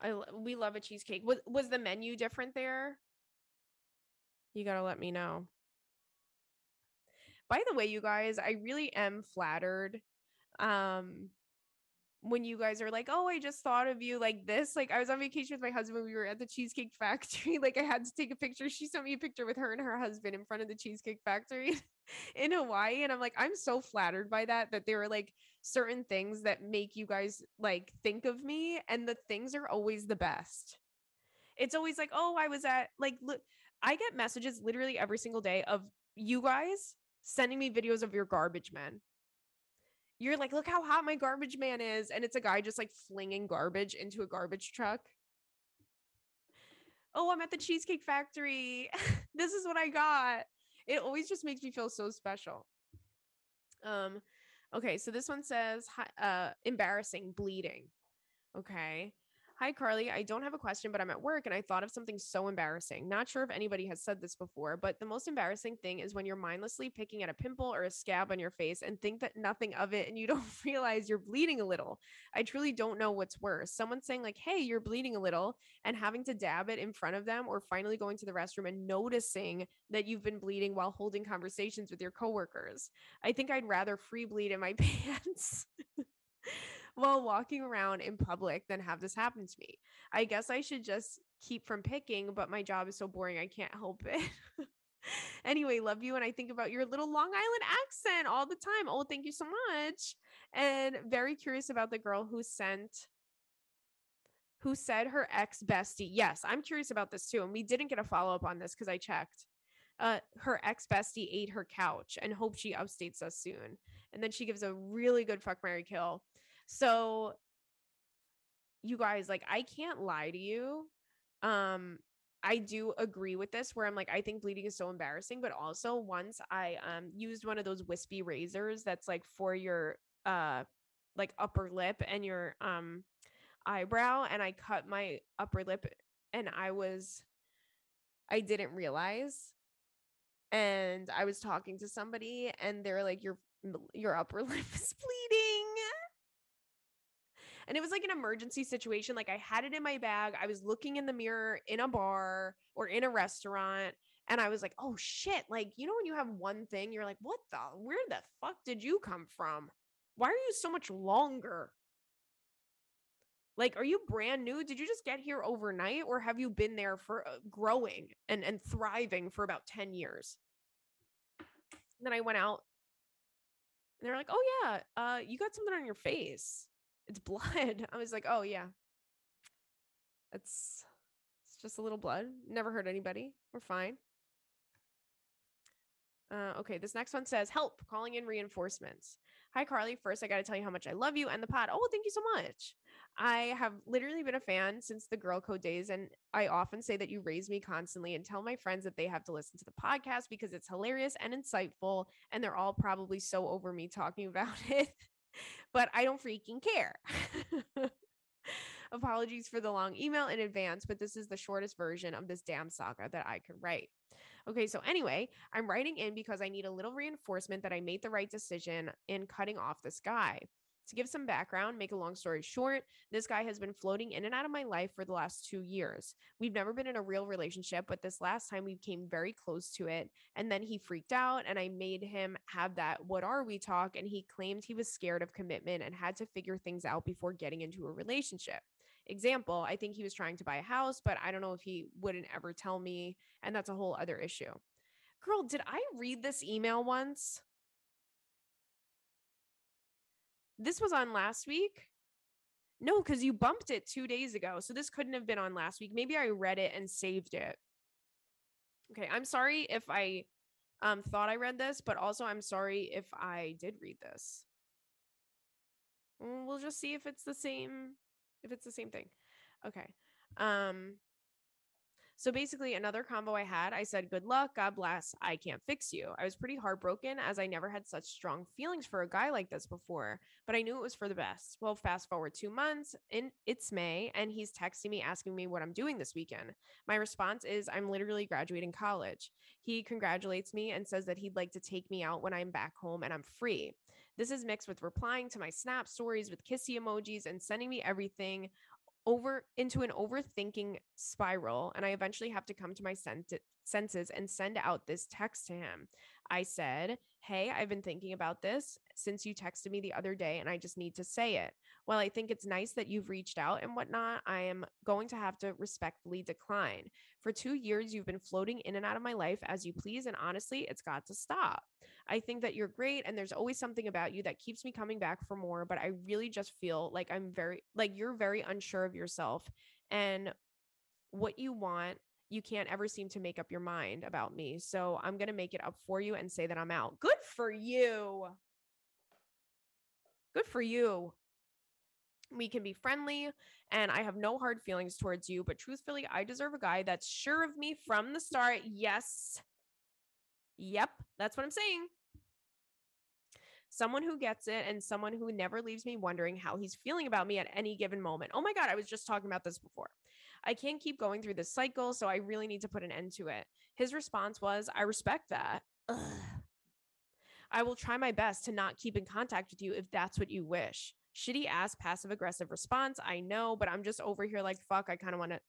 Speaker 1: I we love a cheesecake. Was was the menu different there? You got to let me know. By the way, you guys, I really am flattered um when you guys are like, "Oh, I just thought of you like this." Like I was on vacation with my husband, we were at the Cheesecake Factory. Like I had to take a picture. She sent me a picture with her and her husband in front of the Cheesecake Factory in Hawaii, and I'm like, I'm so flattered by that that there are like certain things that make you guys like think of me, and the things are always the best. It's always like, "Oh, I was at like look." I get messages literally every single day of you guys sending me videos of your garbage men you're like, look how hot my garbage man is. And it's a guy just like flinging garbage into a garbage truck. Oh, I'm at the Cheesecake Factory. this is what I got. It always just makes me feel so special. Um, okay, so this one says uh embarrassing bleeding. Okay. Hi, Carly. I don't have a question, but I'm at work and I thought of something so embarrassing. Not sure if anybody has said this before, but the most embarrassing thing is when you're mindlessly picking at a pimple or a scab on your face and think that nothing of it and you don't realize you're bleeding a little. I truly don't know what's worse. Someone saying, like, hey, you're bleeding a little, and having to dab it in front of them, or finally going to the restroom and noticing that you've been bleeding while holding conversations with your coworkers. I think I'd rather free bleed in my pants while walking around in public than have this happen to me. I guess I should just keep from picking, but my job is so boring, I can't help it. anyway, love you. And I think about your little Long Island accent all the time. Oh, thank you so much. And very curious about the girl who sent who said her ex bestie. Yes, I'm curious about this too. And we didn't get a follow up on this because I checked. Uh, her ex bestie ate her couch and hope she upstates us soon. And then she gives a really good fuck Mary kill. So you guys, like, I can't lie to you. Um, I do agree with this where I'm like, I think bleeding is so embarrassing, but also once I um used one of those wispy razors that's like for your uh like upper lip and your um eyebrow and I cut my upper lip and I was I didn't realize and I was talking to somebody and they're like your your upper lip is bleeding and it was like an emergency situation. Like I had it in my bag. I was looking in the mirror in a bar or in a restaurant. And I was like, oh shit. Like, you know, when you have one thing, you're like, what the, where the fuck did you come from? Why are you so much longer? Like, are you brand new? Did you just get here overnight or have you been there for uh, growing and, and thriving for about 10 years? And then I went out and they're like, oh yeah, uh, you got something on your face it's blood. I was like, oh yeah. It's it's just a little blood. Never hurt anybody. We're fine. Uh, okay, this next one says, Help, calling in reinforcements. Hi, Carly. First, I got to tell you how much I love you and the pod. Oh, thank you so much. I have literally been a fan since the girl code days, and I often say that you raise me constantly and tell my friends that they have to listen to the podcast because it's hilarious and insightful, and they're all probably so over me talking about it but I don't freaking care. Apologies for the long email in advance, but this is the shortest version of this damn saga that I could write. Okay, so anyway, I'm writing in because I need a little reinforcement that I made the right decision in cutting off this guy. To give some background, make a long story short, this guy has been floating in and out of my life for the last two years. We've never been in a real relationship, but this last time we came very close to it. And then he freaked out, and I made him have that what are we talk. And he claimed he was scared of commitment and had to figure things out before getting into a relationship. Example, I think he was trying to buy a house, but I don't know if he wouldn't ever tell me. And that's a whole other issue. Girl, did I read this email once? This was on last week. No, because you bumped it two days ago. So this couldn't have been on last week. Maybe I read it and saved it. Okay. I'm sorry if I um, thought I read this, but also I'm sorry if I did read this. Mm, we'll just see if it's the same if it's the same thing. Okay. Um so basically, another combo I had, I said, Good luck, God bless, I can't fix you. I was pretty heartbroken as I never had such strong feelings for a guy like this before, but I knew it was for the best. Well, fast forward two months, and it's May, and he's texting me asking me what I'm doing this weekend. My response is, I'm literally graduating college. He congratulates me and says that he'd like to take me out when I'm back home and I'm free. This is mixed with replying to my snap stories with kissy emojis and sending me everything over into an overthinking spiral and i eventually have to come to my senses and send out this text to him. I said hey i've been thinking about this since you texted me the other day and i just need to say it while i think it's nice that you've reached out and whatnot i am going to have to respectfully decline for two years you've been floating in and out of my life as you please and honestly it's got to stop I think that you're great and there's always something about you that keeps me coming back for more, but I really just feel like I'm very like you're very unsure of yourself and what you want you can't ever seem to make up your mind about me. So I'm going to make it up for you and say that I'm out. Good for you. Good for you. We can be friendly and I have no hard feelings towards you, but truthfully, I deserve a guy that's sure of me from the start. Yes. Yep, that's what I'm saying. someone who gets it and someone who never leaves me wondering how he's feeling about me at any given moment. Oh my God, I was just talking about this before. I can't keep going through this cycle, so I really need to put an end to it. His response was, I respect that. Ugh. I will try my best to not keep in contact with you if that's what you wish. Shitty ass passive aggressive response. I know, but I'm just over here like, fuck, I kind of want to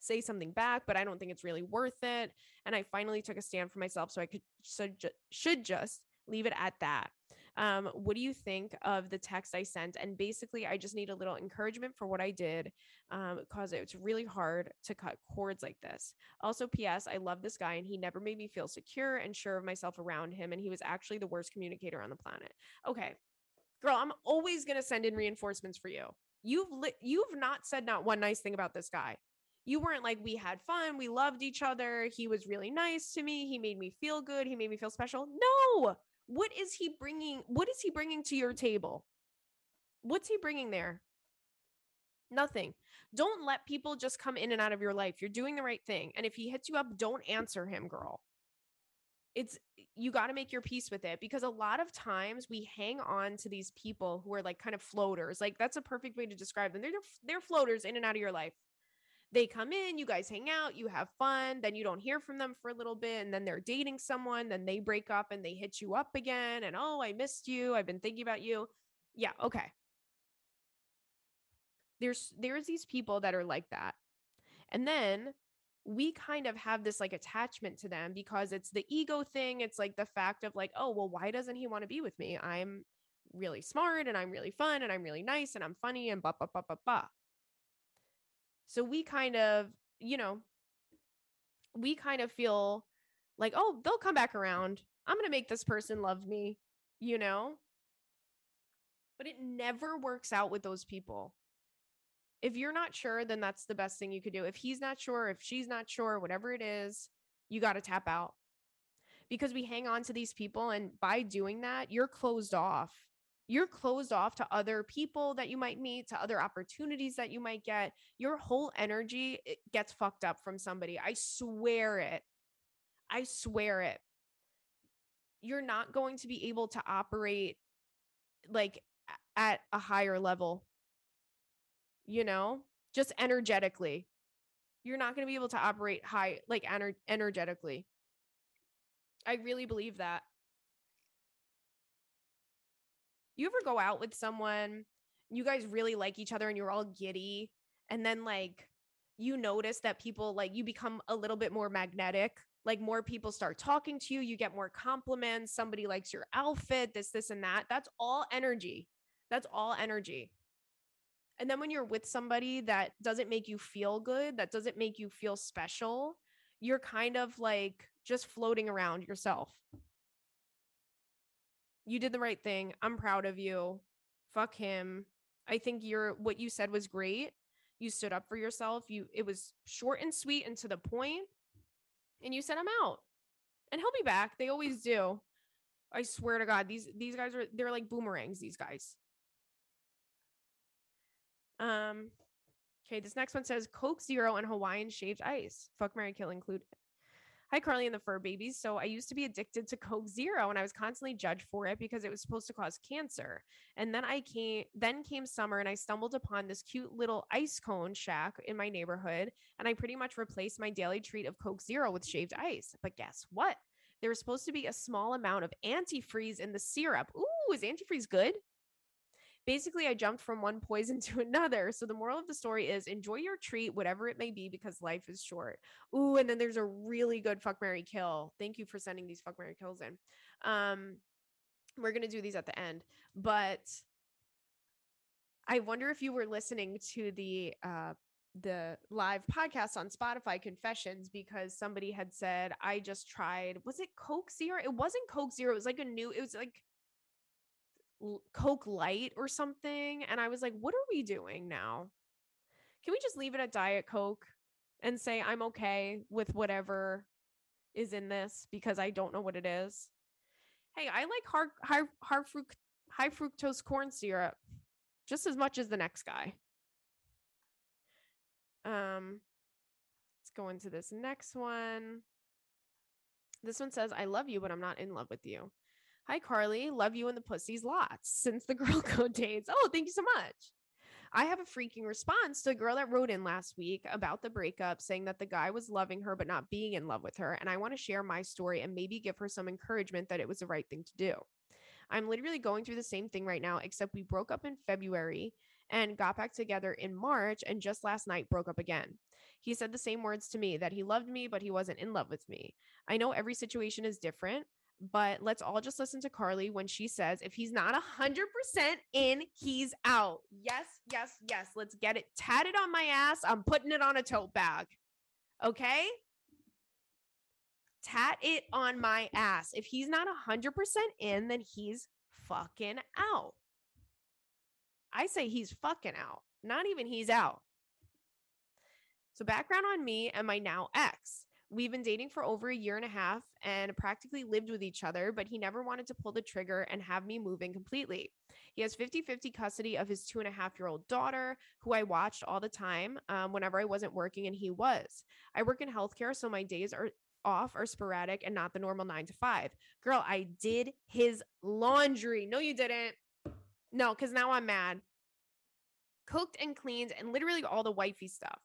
Speaker 1: say something back, but I don't think it's really worth it. And I finally took a stand for myself so I could should, should just leave it at that. Um, what do you think of the text I sent? And basically, I just need a little encouragement for what I did because um, it's really hard to cut cords like this. Also, P.S. I love this guy and he never made me feel secure and sure of myself around him. And he was actually the worst communicator on the planet. Okay, girl, I'm always going to send in reinforcements for you. You've li- you've not said not one nice thing about this guy. You weren't like we had fun, we loved each other, he was really nice to me, he made me feel good, he made me feel special. No. What is he bringing? What is he bringing to your table? What's he bringing there? Nothing. Don't let people just come in and out of your life. You're doing the right thing. And if he hits you up, don't answer him, girl. It's you got to make your peace with it because a lot of times we hang on to these people who are like kind of floaters. Like that's a perfect way to describe them. They're they're floaters in and out of your life they come in, you guys hang out, you have fun, then you don't hear from them for a little bit, and then they're dating someone, then they break up and they hit you up again, and oh, I missed you, I've been thinking about you. Yeah, okay. There's there's these people that are like that. And then we kind of have this like attachment to them because it's the ego thing. It's like the fact of like, oh, well, why doesn't he want to be with me? I'm really smart and I'm really fun and I'm really nice and I'm funny and blah, blah, blah, blah, blah. So we kind of, you know, we kind of feel like, oh, they'll come back around. I'm going to make this person love me, you know? But it never works out with those people. If you're not sure, then that's the best thing you could do. If he's not sure, if she's not sure, whatever it is, you got to tap out because we hang on to these people. And by doing that, you're closed off you're closed off to other people that you might meet, to other opportunities that you might get. Your whole energy eh, gets fucked up from somebody. I swear it. I swear it. You're not going to be able to operate like at a higher level, you know, just energetically. You're not going to be able to operate high, like ener- energetically. I really believe that you ever go out with someone, you guys really like each other and you're all giddy, and then like you notice that people like you become a little bit more magnetic like more people start talking to you you get more compliments somebody likes your outfit this this and that that's all energy that's all energy. And then when you're with somebody that doesn't make you feel good that doesn't make you feel special you're kind of like just floating around yourself you did the right thing. I'm proud of you. Fuck him. I think you're what you said was great. You stood up for yourself. You it was short and sweet and to the point. And you sent I'm out. And he'll be back. They always do. I swear to God, these these guys are they're like boomerangs, these guys. Um okay, this next one says Coke Zero and Hawaiian shaved ice. Fuck Mary Kill included. Hi, Carly and the Fur Babies. So I used to be addicted to Coke Zero and I was constantly judged for it because it was supposed to cause cancer. And then I came, then came summer and I stumbled upon this cute little ice cone shack in my neighborhood. And I pretty much replaced my daily treat of Coke Zero with shaved ice. But guess what? There was supposed to be a small amount of antifreeze in the syrup. Ooh, is antifreeze good? Basically I jumped from one poison to another. So the moral of the story is enjoy your treat, whatever it may be, because life is short. Ooh, and then there's a really good fuck Mary Kill. Thank you for sending these fuck Mary Kills in. Um, we're gonna do these at the end, but I wonder if you were listening to the uh the live podcast on Spotify Confessions because somebody had said I just tried was it Coke Zero? It wasn't Coke Zero. It was like a new it was like Coke Light or something. And I was like, what are we doing now? Can we just leave it at Diet Coke and say I'm okay with whatever is in this because I don't know what it is? Hey, I like hard, high, high, fruct, high fructose corn syrup just as much as the next guy. Um, let's go into this next one. This one says, I love you, but I'm not in love with you. Hi, Carly. Love you and the pussies lots since the girl code days. Oh, thank you so much. I have a freaking response to a girl that wrote in last week about the breakup, saying that the guy was loving her but not being in love with her. And I want to share my story and maybe give her some encouragement that it was the right thing to do. I'm literally going through the same thing right now, except we broke up in February and got back together in March and just last night broke up again. He said the same words to me that he loved me, but he wasn't in love with me. I know every situation is different, but let's all just listen to Carly when she says, if he's not 100% in, he's out. Yes, yes, yes. Let's get it tatted on my ass. I'm putting it on a tote bag. Okay? Tat it on my ass. If he's not 100% in, then he's fucking out. I say he's fucking out, not even he's out. So, background on me and my now ex. We've been dating for over a year and a half and practically lived with each other, but he never wanted to pull the trigger and have me moving completely. He has 50 50 custody of his two and a half year old daughter, who I watched all the time um, whenever I wasn't working, and he was. I work in healthcare, so my days are off are sporadic and not the normal nine to five. Girl, I did his laundry. No, you didn't. No, because now I'm mad. Cooked and cleaned and literally all the wifey stuff.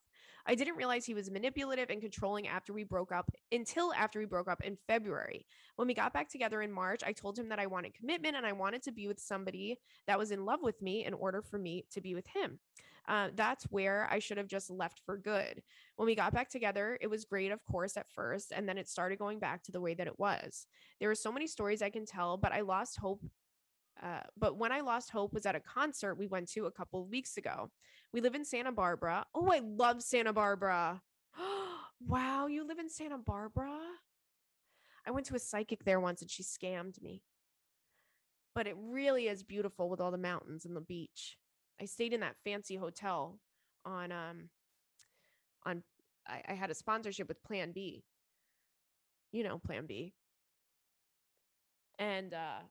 Speaker 1: I didn't realize he was manipulative and controlling after we broke up until after we broke up in February. When we got back together in March, I told him that I wanted commitment and I wanted to be with somebody that was in love with me in order for me to be with him. Uh, that's where I should have just left for good. When we got back together, it was great, of course, at first, and then it started going back to the way that it was. There are so many stories I can tell, but I lost hope uh, but when I lost hope was at a concert we went to a couple of weeks ago. We live in Santa Barbara. Oh, I love Santa Barbara. wow, you live in Santa Barbara? I went to a psychic there once and she scammed me. But it really is beautiful with all the mountains and the beach. I stayed in that fancy hotel on um on I, I had a sponsorship with Plan B. You know, Plan B. And uh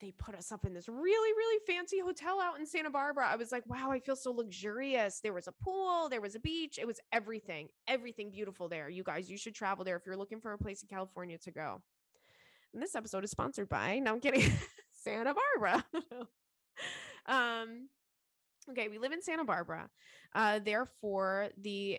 Speaker 1: they put us up in this really, really fancy hotel out in Santa Barbara. I was like, wow, I feel so luxurious. There was a pool, there was a beach, it was everything, everything beautiful there. You guys, you should travel there if you're looking for a place in California to go. And this episode is sponsored by, no, I'm kidding, Santa Barbara. um, okay, we live in Santa Barbara. Uh, therefore, the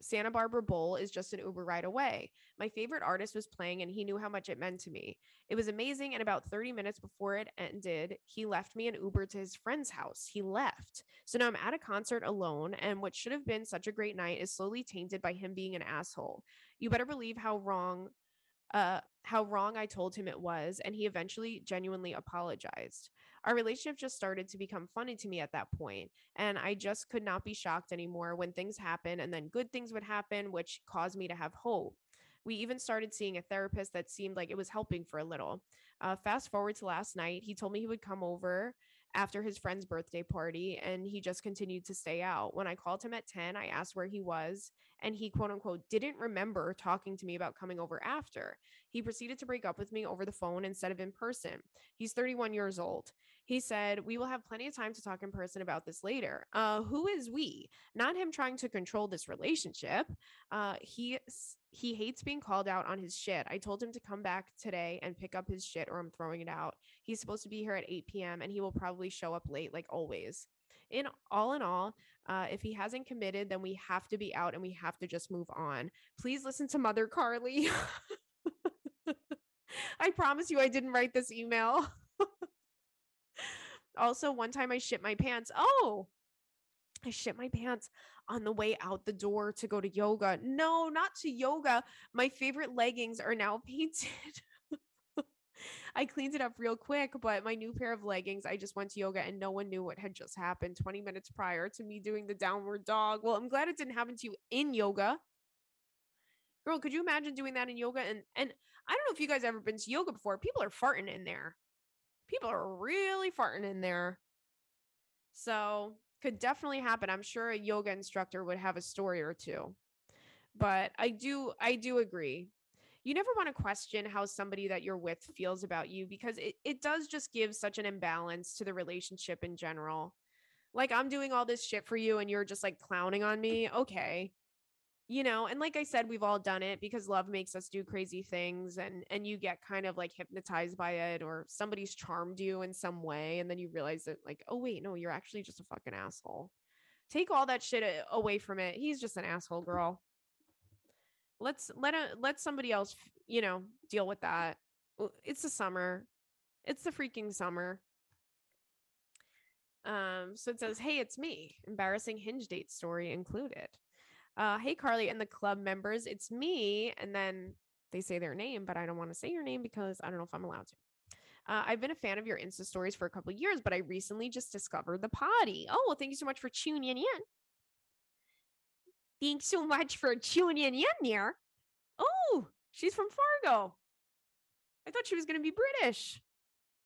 Speaker 1: Santa Barbara Bowl is just an Uber ride away. My favorite artist was playing, and he knew how much it meant to me. It was amazing. And about 30 minutes before it ended, he left me an Uber to his friend's house. He left. So now I'm at a concert alone, and what should have been such a great night is slowly tainted by him being an asshole. You better believe how wrong uh, how wrong I told him it was, and he eventually genuinely apologized. Our relationship just started to become funny to me at that point, and I just could not be shocked anymore when things happen and then good things would happen, which caused me to have hope. We even started seeing a therapist that seemed like it was helping for a little. Uh, fast forward to last night, he told me he would come over after his friend's birthday party and he just continued to stay out. When I called him at 10, I asked where he was and he quote unquote didn't remember talking to me about coming over after. He proceeded to break up with me over the phone instead of in person. He's 31 years old. He said, We will have plenty of time to talk in person about this later. Uh, who is we? Not him trying to control this relationship. Uh, he he hates being called out on his shit. I told him to come back today and pick up his shit or I'm throwing it out. He's supposed to be here at 8 p.m. and he will probably show up late, like always. In all in all, uh, if he hasn't committed, then we have to be out and we have to just move on. Please listen to Mother Carly. I promise you, I didn't write this email. also, one time I shit my pants. Oh, I shit my pants on the way out the door to go to yoga. No, not to yoga. My favorite leggings are now painted. I cleaned it up real quick, but my new pair of leggings, I just went to yoga and no one knew what had just happened 20 minutes prior to me doing the downward dog. Well, I'm glad it didn't happen to you in yoga. Girl, could you imagine doing that in yoga? And and I don't know if you guys ever been to yoga before. People are farting in there. People are really farting in there. So could definitely happen. I'm sure a yoga instructor would have a story or two. But I do I do agree. You never want to question how somebody that you're with feels about you because it, it does just give such an imbalance to the relationship in general. Like I'm doing all this shit for you and you're just like clowning on me. Okay. You know and like i said we've all done it because love makes us do crazy things and and you get kind of like hypnotized by it or somebody's charmed you in some way and then you realize that like oh wait no you're actually just a fucking asshole. Take all that shit away from it. He's just an asshole girl. Let's let a let somebody else you know deal with that. It's the summer. It's the freaking summer. Um so it says hey it's me. Embarrassing hinge date story included uh, hey, Carly and the club members, it's me. And then they say their name, but I don't want to say your name because I don't know if I'm allowed to. Uh, I've been a fan of your Insta stories for a couple years, but I recently just discovered the potty. Oh, well, thank you so much for tuning in. Thanks so much for tuning in there. Oh, she's from Fargo. I thought she was going to be British,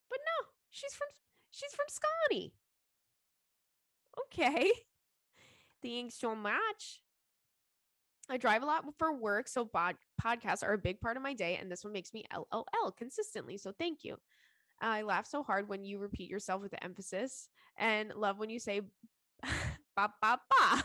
Speaker 1: but no, she's from she's from Scotty. Okay. Thanks so much. I drive a lot for work, so bod- podcasts are a big part of my day, and this one makes me LOL consistently. So thank you. I laugh so hard when you repeat yourself with emphasis, and love when you say ba ba ba.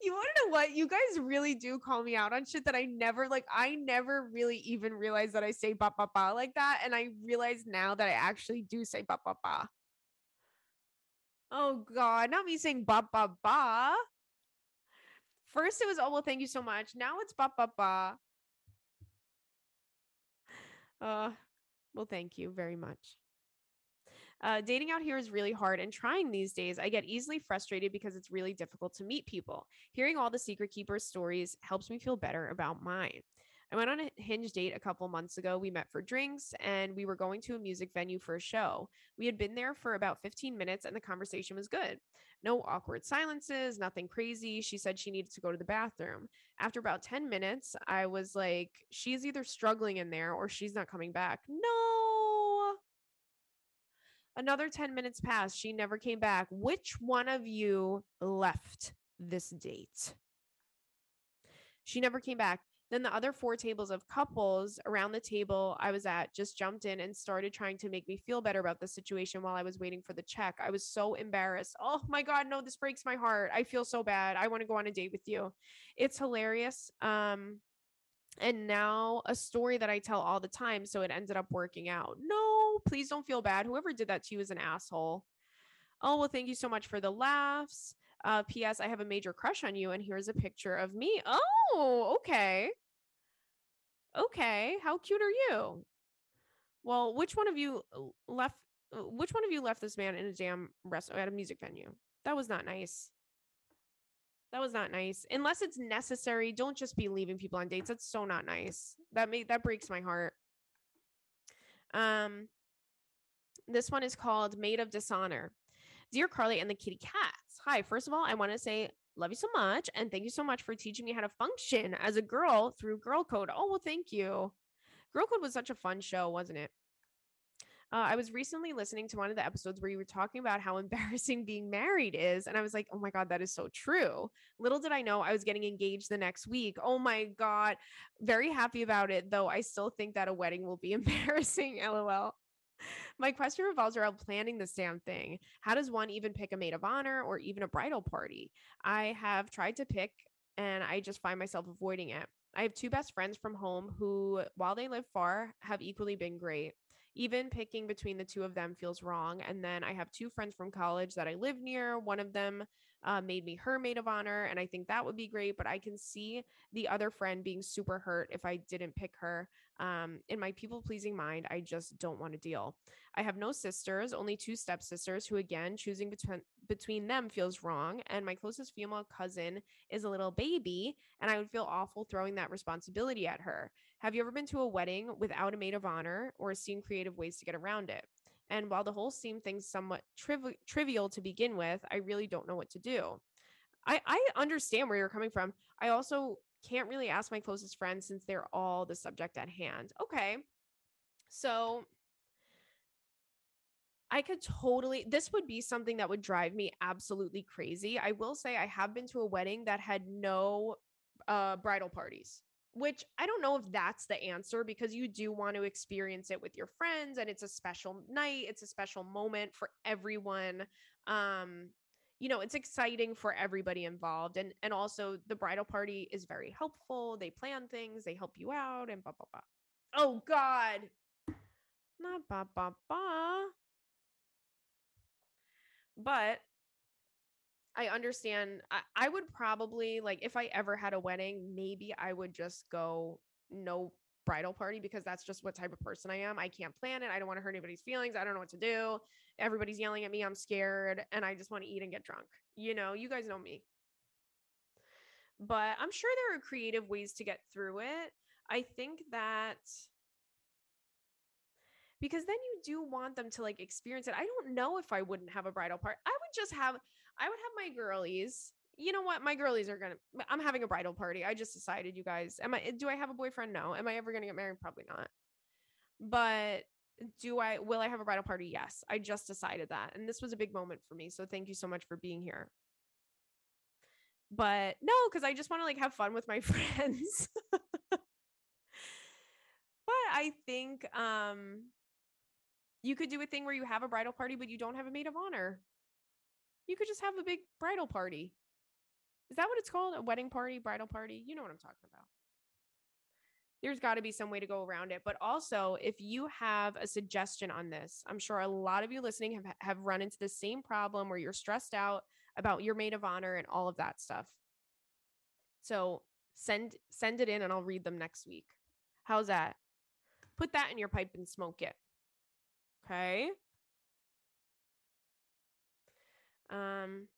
Speaker 1: you want to know what? You guys really do call me out on shit that I never like. I never really even realized that I say ba ba ba like that, and I realize now that I actually do say ba ba ba. Oh God, not me saying ba ba ba. First, it was, oh, well, thank you so much. Now it's ba ba ba. Uh, well, thank you very much. Uh, dating out here is really hard and trying these days. I get easily frustrated because it's really difficult to meet people. Hearing all the secret keepers stories helps me feel better about mine. I went on a hinge date a couple months ago. We met for drinks and we were going to a music venue for a show. We had been there for about 15 minutes and the conversation was good. No awkward silences, nothing crazy. She said she needed to go to the bathroom. After about 10 minutes, I was like, she's either struggling in there or she's not coming back. No. Another 10 minutes passed. She never came back. Which one of you left this date? She never came back. Then the other four tables of couples around the table I was at just jumped in and started trying to make me feel better about the situation while I was waiting for the check. I was so embarrassed. Oh my God, no, this breaks my heart. I feel so bad. I want to go on a date with you. It's hilarious. Um, and now a story that I tell all the time. So it ended up working out. No, please don't feel bad. Whoever did that to you is an asshole. Oh, well, thank you so much for the laughs. Uh, P.S. I have a major crush on you, and here's a picture of me. Oh, okay. Okay. How cute are you? Well, which one of you left? Which one of you left this man in a damn rest at a music venue? That was not nice. That was not nice. Unless it's necessary, don't just be leaving people on dates. That's so not nice. That made that breaks my heart. Um, this one is called Maid of Dishonor. Dear Carly and the Kitty Cats. Hi, first of all, I want to say love you so much and thank you so much for teaching me how to function as a girl through Girl Code. Oh, well, thank you. Girl Code was such a fun show, wasn't it? Uh, I was recently listening to one of the episodes where you were talking about how embarrassing being married is. And I was like, oh my God, that is so true. Little did I know I was getting engaged the next week. Oh my God. Very happy about it, though I still think that a wedding will be embarrassing. LOL. My question revolves around planning this damn thing. How does one even pick a maid of honor or even a bridal party? I have tried to pick and I just find myself avoiding it. I have two best friends from home who, while they live far, have equally been great. Even picking between the two of them feels wrong. And then I have two friends from college that I live near. One of them uh, made me her maid of honor. And I think that would be great. But I can see the other friend being super hurt if I didn't pick her. Um, in my people pleasing mind, I just don't want to deal. I have no sisters, only two stepsisters, who again, choosing between between them feels wrong. And my closest female cousin is a little baby, and I would feel awful throwing that responsibility at her. Have you ever been to a wedding without a maid of honor or seen creative ways to get around it? And while the whole scene thing's somewhat triv- trivial to begin with, I really don't know what to do. I, I understand where you're coming from. I also can't really ask my closest friends since they're all the subject at hand. Okay. So I could totally, this would be something that would drive me absolutely crazy. I will say I have been to a wedding that had no uh, bridal parties which I don't know if that's the answer because you do want to experience it with your friends and it's a special night, it's a special moment for everyone. Um you know, it's exciting for everybody involved. And and also the bridal party is very helpful. They plan things, they help you out, and blah blah blah. Oh God. Not ba ba ba. But I understand. I, I would probably like if I ever had a wedding, maybe I would just go no bridal party because that's just what type of person I am. I can't plan it. I don't want to hurt anybody's feelings. I don't know what to do. Everybody's yelling at me. I'm scared and I just want to eat and get drunk. You know, you guys know me. But I'm sure there are creative ways to get through it. I think that because then you do want them to like experience it. I don't know if I wouldn't have a bridal party. I would just have I would have my girlies. You know what? My girlies are gonna I'm having a bridal party. I just decided, you guys. Am I do I have a boyfriend? No. Am I ever gonna get married? Probably not. But do I will I have a bridal party? Yes. I just decided that. And this was a big moment for me. So thank you so much for being here. But no, because I just want to like have fun with my friends. but I think um you could do a thing where you have a bridal party, but you don't have a maid of honor. You could just have a big bridal party. Is that what it's called? A wedding party, bridal party? You know what I'm talking about. There's got to be some way to go around it. But also, if you have a suggestion on this, I'm sure a lot of you listening have, have run into the same problem where you're stressed out about your maid of honor and all of that stuff. So send send it in and I'll read them next week. How's that? Put that in your pipe and smoke it. Okay. Um,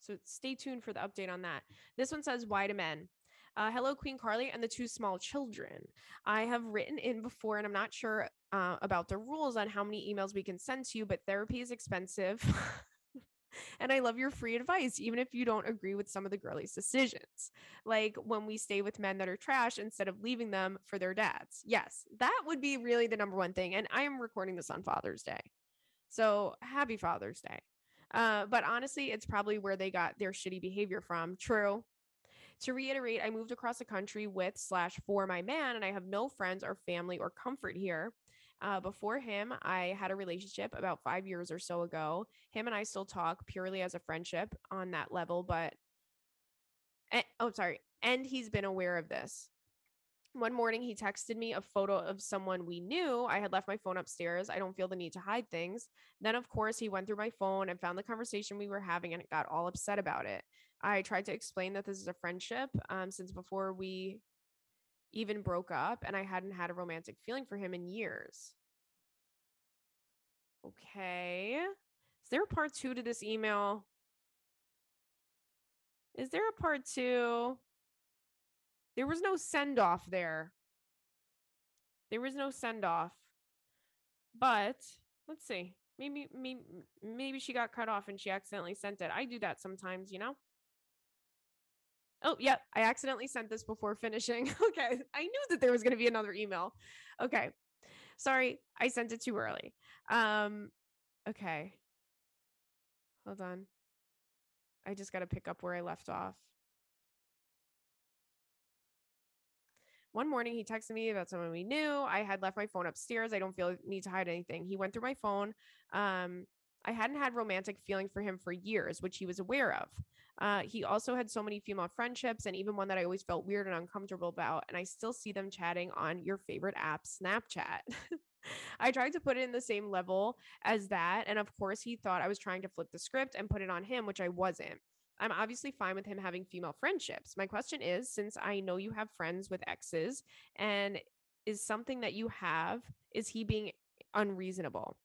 Speaker 1: so stay tuned for the update on that. This one says, Why to men? Uh, hello, Queen Carly and the two small children. I have written in before, and I'm not sure uh, about the rules on how many emails we can send to you, but therapy is expensive. and I love your free advice, even if you don't agree with some of the girlies' decisions. Like when we stay with men that are trash instead of leaving them for their dads. Yes, that would be really the number one thing. And I am recording this on Father's Day. So happy Father's Day. Uh, but honestly, it's probably where they got their shitty behavior from. True. To reiterate, I moved across the country with slash for my man, and I have no friends or family or comfort here. Uh, before him, I had a relationship about five years or so ago. Him and I still talk purely as a friendship on that level, but and, oh, sorry. And he's been aware of this. One morning, he texted me a photo of someone we knew. I had left my phone upstairs. I don't feel the need to hide things. Then, of course, he went through my phone and found the conversation we were having and got all upset about it. I tried to explain that this is a friendship um, since before we even broke up and I hadn't had a romantic feeling for him in years. Okay. Is there a part two to this email? Is there a part two? There was no send off there. There was no send off. But let's see. Maybe, maybe maybe she got cut off and she accidentally sent it. I do that sometimes, you know? Oh, yeah, I accidentally sent this before finishing. okay. I knew that there was going to be another email. Okay. Sorry, I sent it too early. Um okay. Hold on. I just got to pick up where I left off. One morning, he texted me about someone we knew. I had left my phone upstairs. I don't feel need to hide anything. He went through my phone. Um, I hadn't had romantic feeling for him for years, which he was aware of. Uh, he also had so many female friendships, and even one that I always felt weird and uncomfortable about. And I still see them chatting on your favorite app, Snapchat. I tried to put it in the same level as that. And of course, he thought I was trying to flip the script and put it on him, which I wasn't. I'm obviously fine with him having female friendships. My question is since I know you have friends with exes, and is something that you have, is he being unreasonable?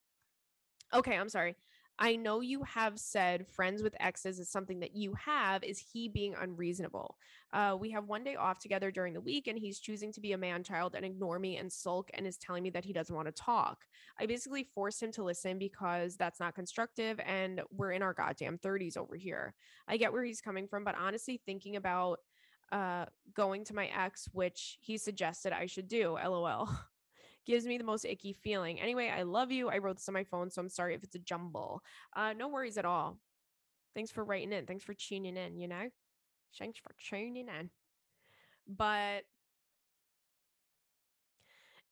Speaker 1: Okay, I'm sorry. I know you have said friends with exes is something that you have. Is he being unreasonable? Uh, we have one day off together during the week, and he's choosing to be a man child and ignore me and sulk and is telling me that he doesn't want to talk. I basically forced him to listen because that's not constructive, and we're in our goddamn 30s over here. I get where he's coming from, but honestly, thinking about uh, going to my ex, which he suggested I should do, lol. Gives me the most icky feeling. Anyway, I love you. I wrote this on my phone, so I'm sorry if it's a jumble. Uh, no worries at all. Thanks for writing in. Thanks for tuning in, you know? Thanks for tuning in. But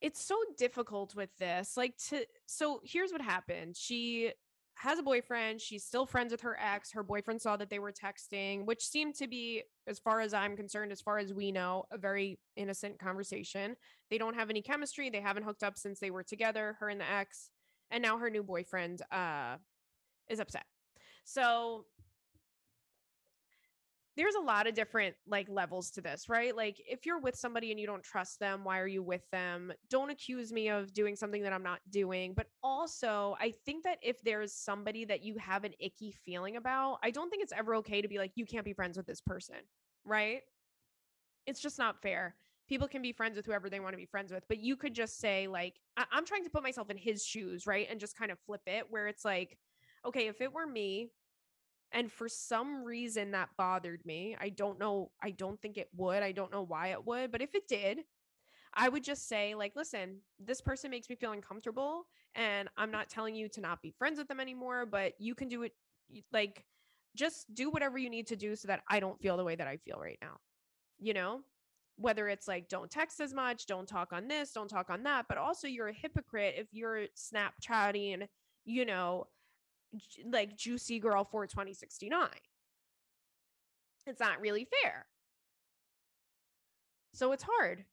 Speaker 1: it's so difficult with this. Like to so here's what happened. She has a boyfriend. She's still friends with her ex. Her boyfriend saw that they were texting, which seemed to be, as far as I'm concerned, as far as we know, a very innocent conversation. They don't have any chemistry. They haven't hooked up since they were together, her and the ex. And now her new boyfriend uh, is upset. So there's a lot of different like levels to this, right? Like if you're with somebody and you don't trust them, why are you with them? Don't accuse me of doing something that I'm not doing. But also, I think that if there's somebody that you have an icky feeling about, I don't think it's ever okay to be like you can't be friends with this person, right? It's just not fair. People can be friends with whoever they want to be friends with, but you could just say like I- I'm trying to put myself in his shoes, right? And just kind of flip it where it's like okay, if it were me, and for some reason that bothered me. I don't know. I don't think it would. I don't know why it would. But if it did, I would just say, like, listen, this person makes me feel uncomfortable. And I'm not telling you to not be friends with them anymore, but you can do it. Like, just do whatever you need to do so that I don't feel the way that I feel right now. You know? Whether it's like, don't text as much, don't talk on this, don't talk on that. But also, you're a hypocrite if you're Snapchatting, you know, like juicy girl for 2069 it's not really fair. So it's hard.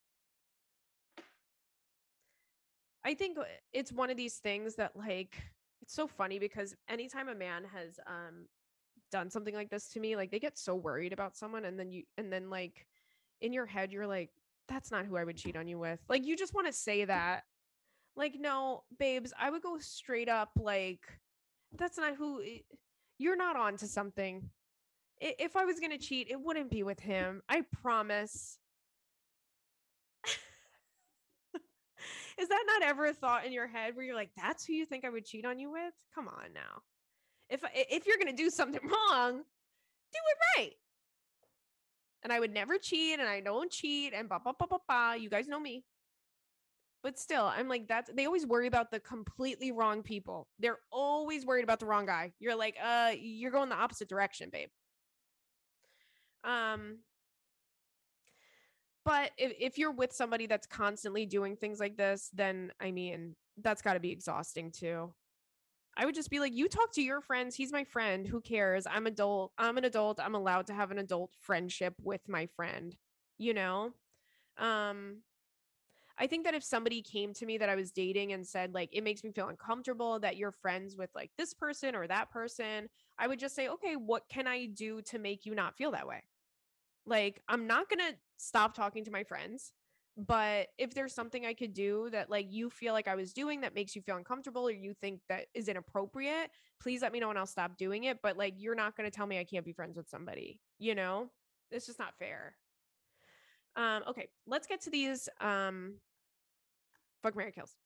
Speaker 1: I think uh, it's one of these things that like it's so funny because anytime a man has um done something like this to me like they get so worried about someone and then you and then like in your head you're like that's not who i would cheat on you with. Like you just want to say that. Like no babes i would go straight up like that's not who you're not on to something. If I was going to cheat, it wouldn't be with him. I promise. Is that not ever a thought in your head where you're like, that's who you think I would cheat on you with? Come on now. If if you're going to do something wrong, do it right. And I would never cheat and I don't cheat and ba ba ba ba ba. You guys know me. But still, I'm like, that's they always worry about the completely wrong people. They're always worried about the wrong guy. You're like, uh, you're going the opposite direction, babe. Um, but if, if you're with somebody that's constantly doing things like this, then I mean, that's got to be exhausting too. I would just be like, you talk to your friends. He's my friend. Who cares? I'm adult. I'm an adult. I'm allowed to have an adult friendship with my friend, you know? Um, I think that if somebody came to me that I was dating and said, like, it makes me feel uncomfortable that you're friends with like this person or that person, I would just say, okay, what can I do to make you not feel that way? Like, I'm not going to stop talking to my friends. But if there's something I could do that like you feel like I was doing that makes you feel uncomfortable or you think that is inappropriate, please let me know and I'll stop doing it. But like you're not gonna tell me I can't be friends with somebody, you know? It's just not fair. Um, okay, let's get to these um Fuck Marry Kills.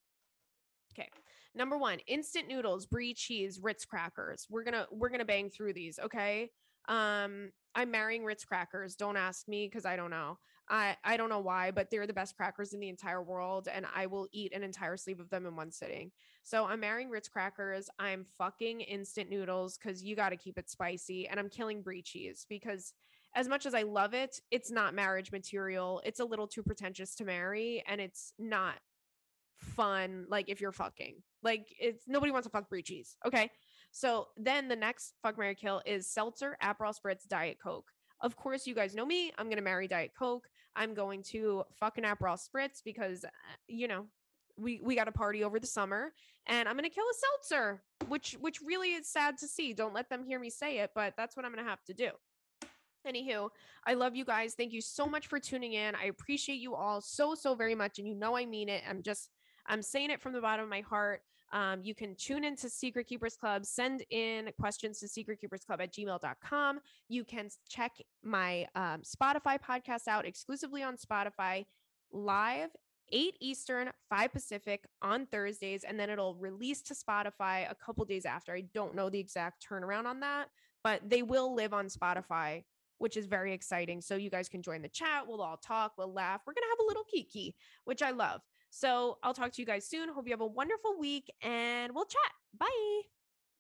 Speaker 1: Okay. Number one, instant noodles, brie cheese, Ritz crackers. We're gonna we're gonna bang through these. Okay. Um, I'm marrying Ritz crackers. Don't ask me because I don't know. I I don't know why, but they're the best crackers in the entire world, and I will eat an entire sleeve of them in one sitting. So I'm marrying Ritz crackers. I'm fucking instant noodles because you got to keep it spicy, and I'm killing brie cheese because as much as I love it, it's not marriage material. It's a little too pretentious to marry, and it's not fun like if you're fucking like it's nobody wants to fuck brie cheese okay so then the next fuck marry kill is seltzer aperol spritz diet coke of course you guys know me i'm gonna marry diet coke i'm going to fucking aperol spritz because uh, you know we we got a party over the summer and i'm gonna kill a seltzer which which really is sad to see don't let them hear me say it but that's what i'm gonna have to do Anywho, I love you guys. Thank you so much for tuning in. I appreciate you all so, so very much. And you know, I mean it. I'm just I'm saying it from the bottom of my heart. Um, you can tune into Secret Keepers Club, send in questions to secretkeepersclub at gmail.com. You can check my um, Spotify podcast out exclusively on Spotify live 8 Eastern, 5 Pacific on Thursdays, and then it'll release to Spotify a couple days after. I don't know the exact turnaround on that, but they will live on Spotify, which is very exciting. So you guys can join the chat. We'll all talk, we'll laugh. We're going to have a little kiki, which I love. So I'll talk to you guys soon. Hope you have a wonderful week and we'll chat. Bye.